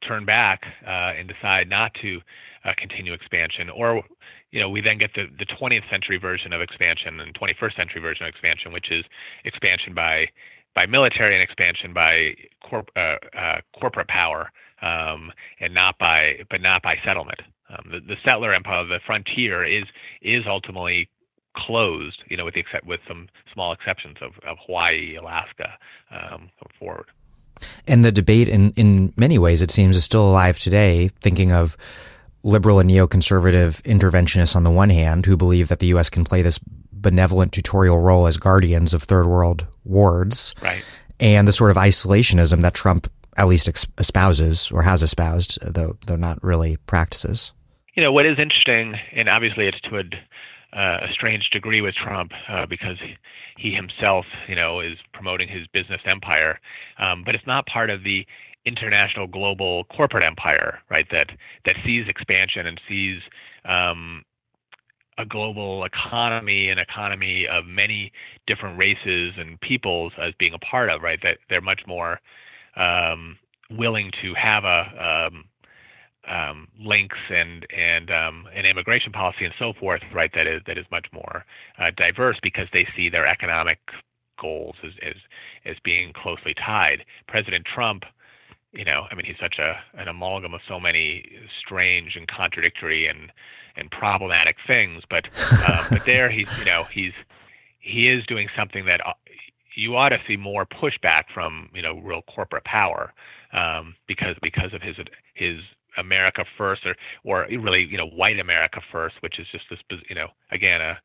turn back uh, and decide not to uh, continue expansion, or you know we then get the the 20th century version of expansion and 21st century version of expansion, which is expansion by by military and expansion by corp, uh, uh, corporate power, um, and not by but not by settlement. Um, the, the, settler empire, the frontier, is is ultimately closed. You know, with the except with some small exceptions of, of Hawaii, Alaska, um, forward. And the debate, in in many ways, it seems, is still alive today. Thinking of liberal and neoconservative interventionists on the one hand, who believe that the U.S. can play this benevolent tutorial role as guardians of third world wards, right. and the sort of isolationism that Trump at least espouses or has espoused, though though not really practices. You know what is interesting, and obviously it's to a, uh, a strange degree with Trump uh, because he himself, you know, is promoting his business empire, um, but it's not part of the international global corporate empire, right? That that sees expansion and sees um, a global economy, an economy of many different races and peoples as being a part of, right? That they're much more um, willing to have a um, um, links and and um, an immigration policy and so forth, right? That is that is much more uh, diverse because they see their economic goals as, as as being closely tied. President Trump, you know, I mean, he's such a an amalgam of so many strange and contradictory and and problematic things, but uh, but there he's you know he's he is doing something that you ought to see more pushback from you know real corporate power um, because because of his his America first or or really you know white America first, which is just this you know again a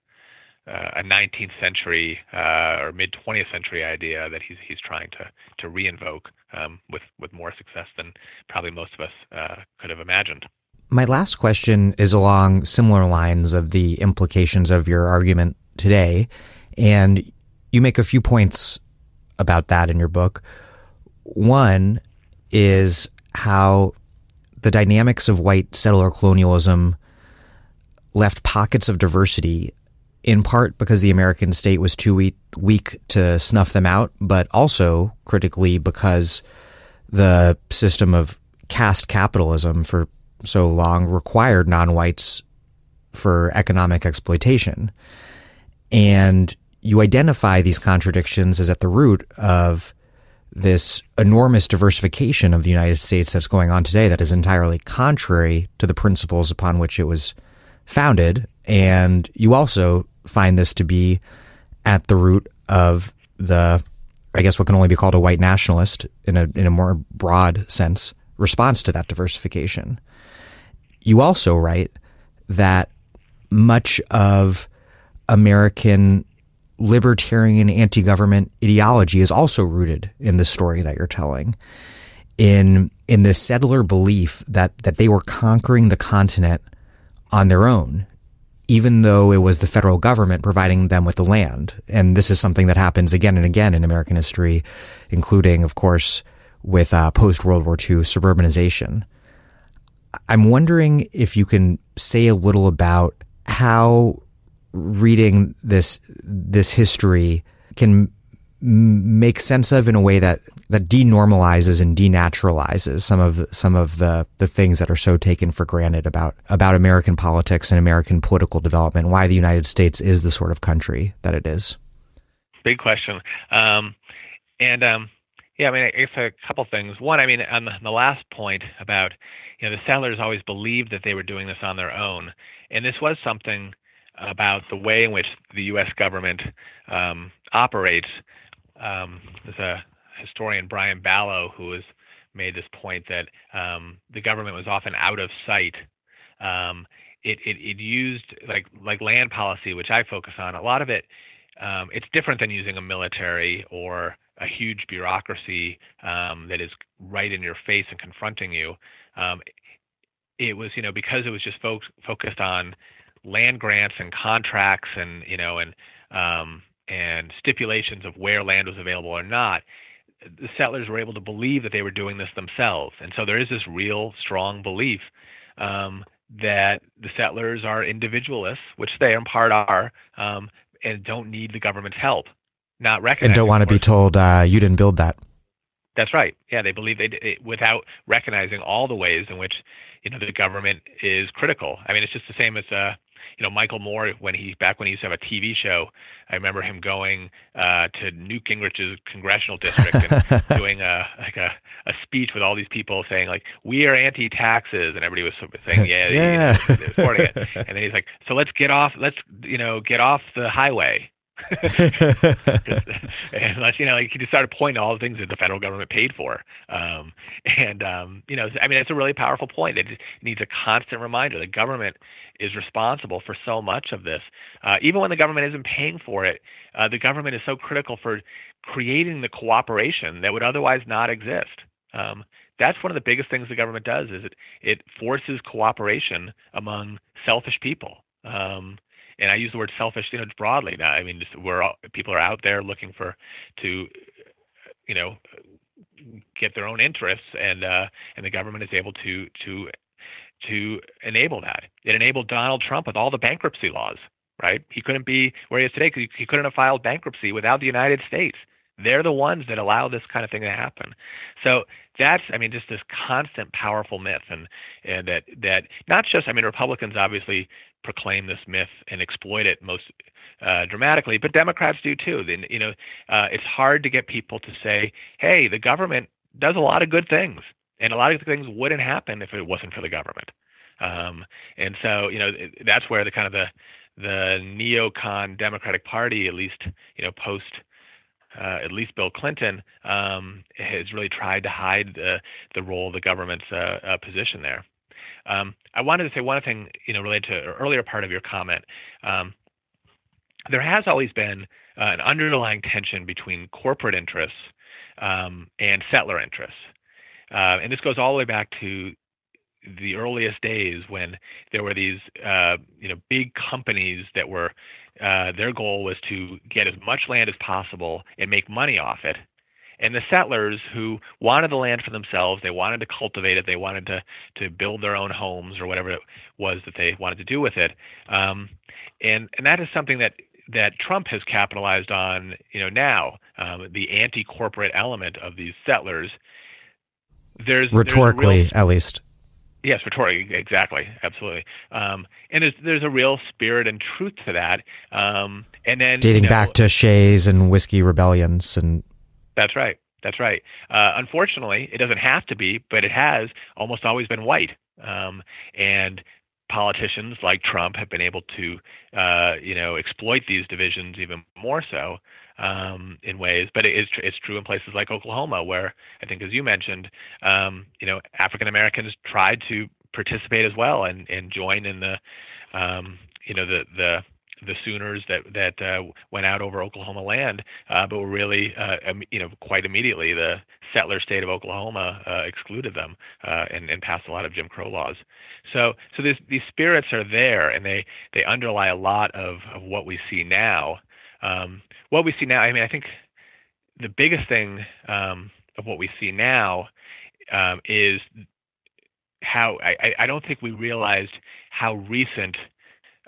a 19th century uh, or mid 20th century idea that he's he's trying to to reinvoke um, with with more success than probably most of us uh, could have imagined. My last question is along similar lines of the implications of your argument today, and you make a few points about that in your book. One is how the dynamics of white settler colonialism left pockets of diversity in part because the American state was too weak, weak to snuff them out, but also critically because the system of caste capitalism for so long required non-whites for economic exploitation. And you identify these contradictions as at the root of this enormous diversification of the United States that's going on today that is entirely contrary to the principles upon which it was founded. And you also find this to be at the root of the, I guess, what can only be called a white nationalist in a, in a more broad sense response to that diversification. You also write that much of American libertarian anti-government ideology is also rooted in the story that you're telling. In in the settler belief that that they were conquering the continent on their own even though it was the federal government providing them with the land. And this is something that happens again and again in American history including of course with uh, post World War II suburbanization. I'm wondering if you can say a little about how reading this this history can make sense of in a way that that denormalizes and denaturalizes some of some of the the things that are so taken for granted about about American politics and American political development. Why the United States is the sort of country that it is. Big question, um, and um, yeah, I mean, I guess a couple things. One, I mean, on the, on the last point about you know the settlers always believed that they were doing this on their own, and this was something about the way in which the U.S. government um, operates. Um, there's a historian, Brian Balogh, who has made this point that um, the government was often out of sight. Um, it, it, it, used like like land policy, which I focus on. A lot of it, um, it's different than using a military or a huge bureaucracy um, that is right in your face and confronting you. it was, you know, because it was just fo- focused on land grants and contracts and you know and um, and stipulations of where land was available or not, the settlers were able to believe that they were doing this themselves, and so there is this real strong belief um, that the settlers are individualists, which they in part are, um, and don't need the government's help. Not recognizing and don't want to be told uh, you didn't build that. That's right. Yeah, they believe they it, without recognizing all the ways in which you know the government is critical. I mean, it's just the same as uh, you know, Michael Moore when he back when he used to have a TV show, I remember him going uh, to Newt Gingrich's congressional district and doing a like a, a speech with all these people saying like we are anti-taxes, and everybody was saying yeah, yeah, you know, supporting it. And then he's like, so let's get off, let's you know get off the highway. Unless you know, like he just started pointing all the things that the federal government paid for, um, and um, you know, I mean, it's a really powerful point. It needs a constant reminder. The government is responsible for so much of this, uh, even when the government isn't paying for it. Uh, the government is so critical for creating the cooperation that would otherwise not exist. Um, that's one of the biggest things the government does is it it forces cooperation among selfish people. Um, and I use the word selfish, you know, broadly. Now, I mean, just we're all, people are out there looking for to, you know, get their own interests, and uh, and the government is able to to to enable that. It enabled Donald Trump with all the bankruptcy laws, right? He couldn't be where he is today because he couldn't have filed bankruptcy without the United States. They're the ones that allow this kind of thing to happen. So that's, I mean, just this constant powerful myth, and and that that not just, I mean, Republicans obviously proclaim this myth and exploit it most uh, dramatically, but Democrats do too. Then you know, uh, it's hard to get people to say, "Hey, the government does a lot of good things, and a lot of things wouldn't happen if it wasn't for the government." Um, and so, you know, that's where the kind of the the neocon Democratic Party, at least you know, post uh, at least Bill Clinton, um, has really tried to hide the the role of the government's uh, uh, position there. Um, I wanted to say one thing, you know, related to an earlier part of your comment. Um, there has always been uh, an underlying tension between corporate interests um, and settler interests, uh, and this goes all the way back to the earliest days when there were these, uh, you know, big companies that were uh, their goal was to get as much land as possible and make money off it and the settlers who wanted the land for themselves, they wanted to cultivate it, they wanted to to build their own homes or whatever it was that they wanted to do with it, um, and and that is something that that Trump has capitalized on, you know, now um, the anti-corporate element of these settlers. There's rhetorically, there's real, at least. Yes, rhetorically, exactly, absolutely. Um, and there's there's a real spirit and truth to that. Um, and then dating you know, back to Shays and whiskey rebellions and that's right. That's right. Uh, unfortunately, it doesn't have to be, but it has almost always been white. Um, and politicians like Trump have been able to, uh, you know, exploit these divisions even more so um, in ways. But it is tr- it's true in places like Oklahoma, where I think, as you mentioned, um, you know, African Americans tried to participate as well and, and join in the, um, you know, the the the Sooners that that uh, went out over Oklahoma land, uh, but were really, uh, you know, quite immediately the settler state of Oklahoma uh, excluded them uh, and, and passed a lot of Jim Crow laws. So, so this, these spirits are there, and they they underlie a lot of, of what we see now. Um, what we see now, I mean, I think the biggest thing um, of what we see now um, is how I, I don't think we realized how recent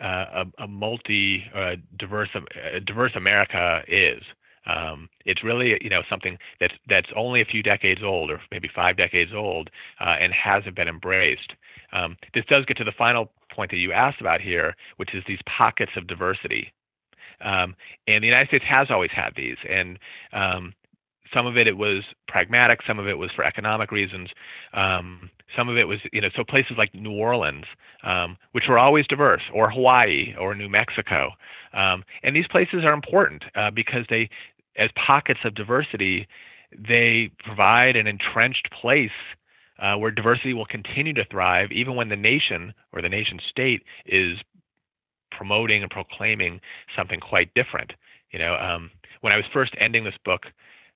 uh, a, a, multi uh, diverse uh, diverse America is. Um, it's really you know something that's that's only a few decades old, or maybe five decades old, uh, and hasn't been embraced. Um, this does get to the final point that you asked about here, which is these pockets of diversity. Um, and the United States has always had these, and um, some of it it was pragmatic, some of it was for economic reasons, um, some of it was you know so places like New Orleans, um, which were always diverse, or Hawaii, or New Mexico, um, and these places are important uh, because they, as pockets of diversity, they provide an entrenched place uh, where diversity will continue to thrive even when the nation or the nation state is promoting and proclaiming something quite different. You know, um, when I was first ending this book,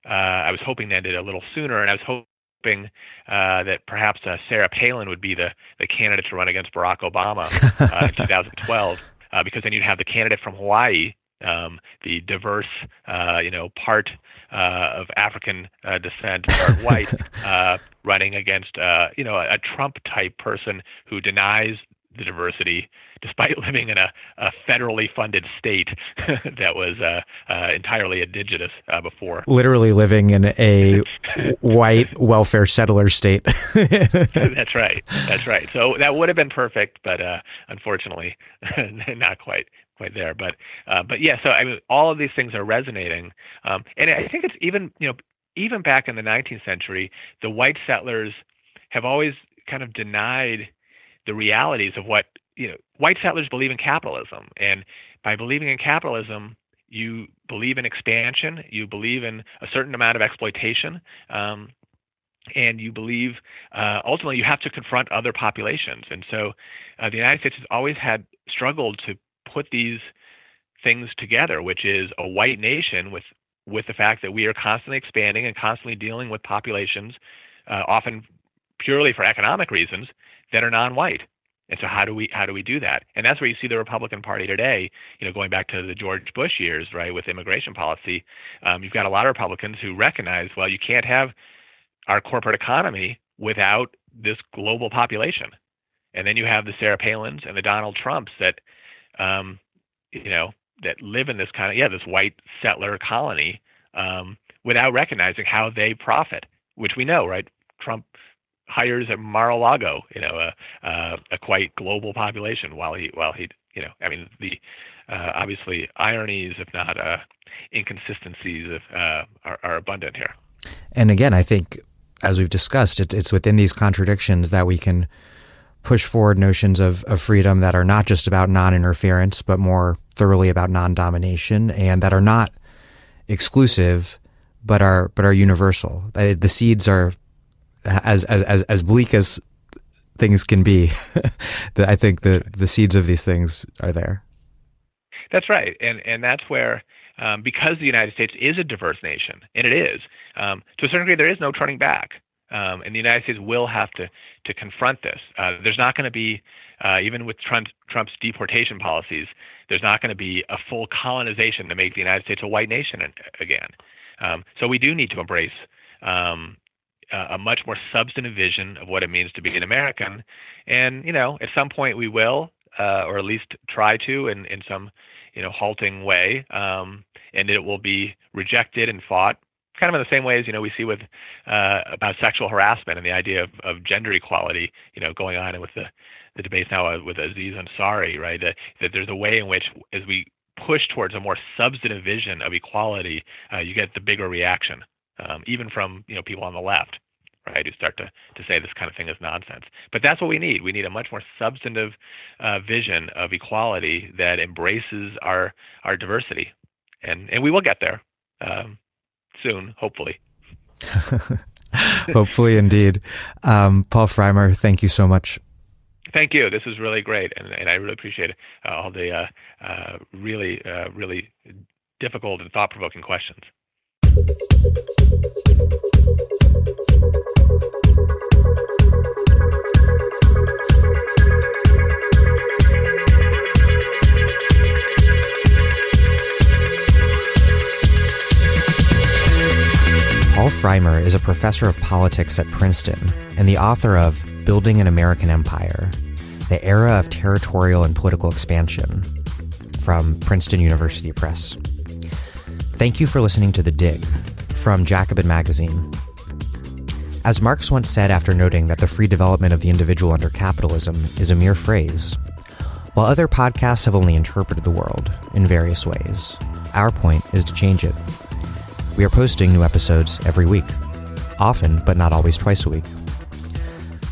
uh, I was hoping to end it a little sooner, and I was hoping uh, that perhaps uh, Sarah Palin would be the, the candidate to run against Barack Obama uh, in 2012, uh, because then you'd have the candidate from Hawaii, um, the diverse, uh, you know, part uh, of African uh, descent, part white, uh, running against, uh, you know, a, a Trump-type person who denies the diversity despite living in a, a federally funded state that was uh, uh, entirely indigenous uh, before. Literally living in a white welfare settler state. That's right. That's right. So that would have been perfect, but uh, unfortunately, not quite quite there. But uh, but yeah. So I mean, all of these things are resonating, um, and I think it's even you know even back in the 19th century, the white settlers have always kind of denied the realities of what you know, white settlers believe in capitalism, and by believing in capitalism, you believe in expansion, you believe in a certain amount of exploitation, um, and you believe uh, ultimately you have to confront other populations. And so, uh, the United States has always had struggled to put these things together, which is a white nation with with the fact that we are constantly expanding and constantly dealing with populations, uh, often purely for economic reasons, that are non-white. And so how do we how do we do that? And that's where you see the Republican Party today. You know, going back to the George Bush years, right, with immigration policy, um, you've got a lot of Republicans who recognize, well, you can't have our corporate economy without this global population. And then you have the Sarah Palins and the Donald Trumps that, um, you know, that live in this kind of yeah, this white settler colony um, without recognizing how they profit, which we know, right? Trump hires at Mar-a-Lago, you know, a, a, a quite global population. While he, while he, you know, I mean, the uh, obviously ironies, if not uh, inconsistencies, uh, are, are abundant here. And again, I think, as we've discussed, it's it's within these contradictions that we can push forward notions of, of freedom that are not just about non-interference, but more thoroughly about non-domination, and that are not exclusive, but are but are universal. The seeds are as as as, as bleak as things can be, that I think the the seeds of these things are there. That's right, and and that's where. Um, because the United States is a diverse nation, and it is, um, to a certain degree, there is no turning back. Um, and the United States will have to to confront this. Uh, there's not going to be, uh, even with Trump, Trump's deportation policies, there's not going to be a full colonization to make the United States a white nation again. Um, so we do need to embrace um, a much more substantive vision of what it means to be an American. And you know, at some point we will, uh, or at least try to, in in some you know halting way, um, and it will be rejected and fought. Kind of in the same ways, you know, we see with uh, about sexual harassment and the idea of, of gender equality, you know, going on with the the debates now with Aziz Ansari, right? That, that there's a way in which, as we push towards a more substantive vision of equality, uh, you get the bigger reaction um, even from you know people on the left, right, who start to to say this kind of thing is nonsense. But that's what we need. We need a much more substantive uh, vision of equality that embraces our our diversity, and and we will get there um, soon, hopefully. hopefully, indeed. Um, Paul Frymer, thank you so much. Thank you. This is really great, and, and I really appreciate uh, all the uh, uh really, uh, really difficult and thought-provoking questions. Paul Frymer is a professor of politics at Princeton and the author of Building an American Empire The Era of Territorial and Political Expansion from Princeton University Press. Thank you for listening to The Dig from Jacobin Magazine. As Marx once said after noting that the free development of the individual under capitalism is a mere phrase, while other podcasts have only interpreted the world in various ways, our point is to change it. We are posting new episodes every week, often but not always twice a week.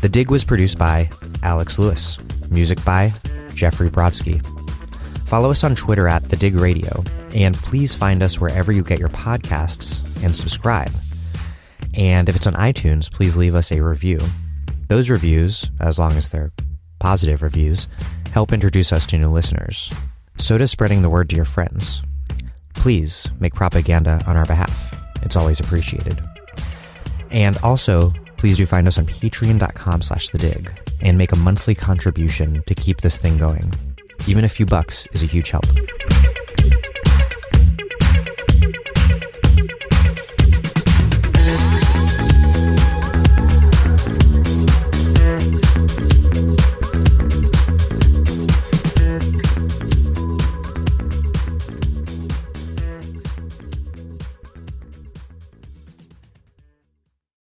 The Dig was produced by Alex Lewis, music by Jeffrey Brodsky. Follow us on Twitter at The Dig Radio, and please find us wherever you get your podcasts and subscribe. And if it's on iTunes, please leave us a review. Those reviews, as long as they're positive reviews, help introduce us to new listeners. So does spreading the word to your friends. Please make propaganda on our behalf. It's always appreciated. And also, please do find us on patreon.com slash the dig and make a monthly contribution to keep this thing going. Even a few bucks is a huge help.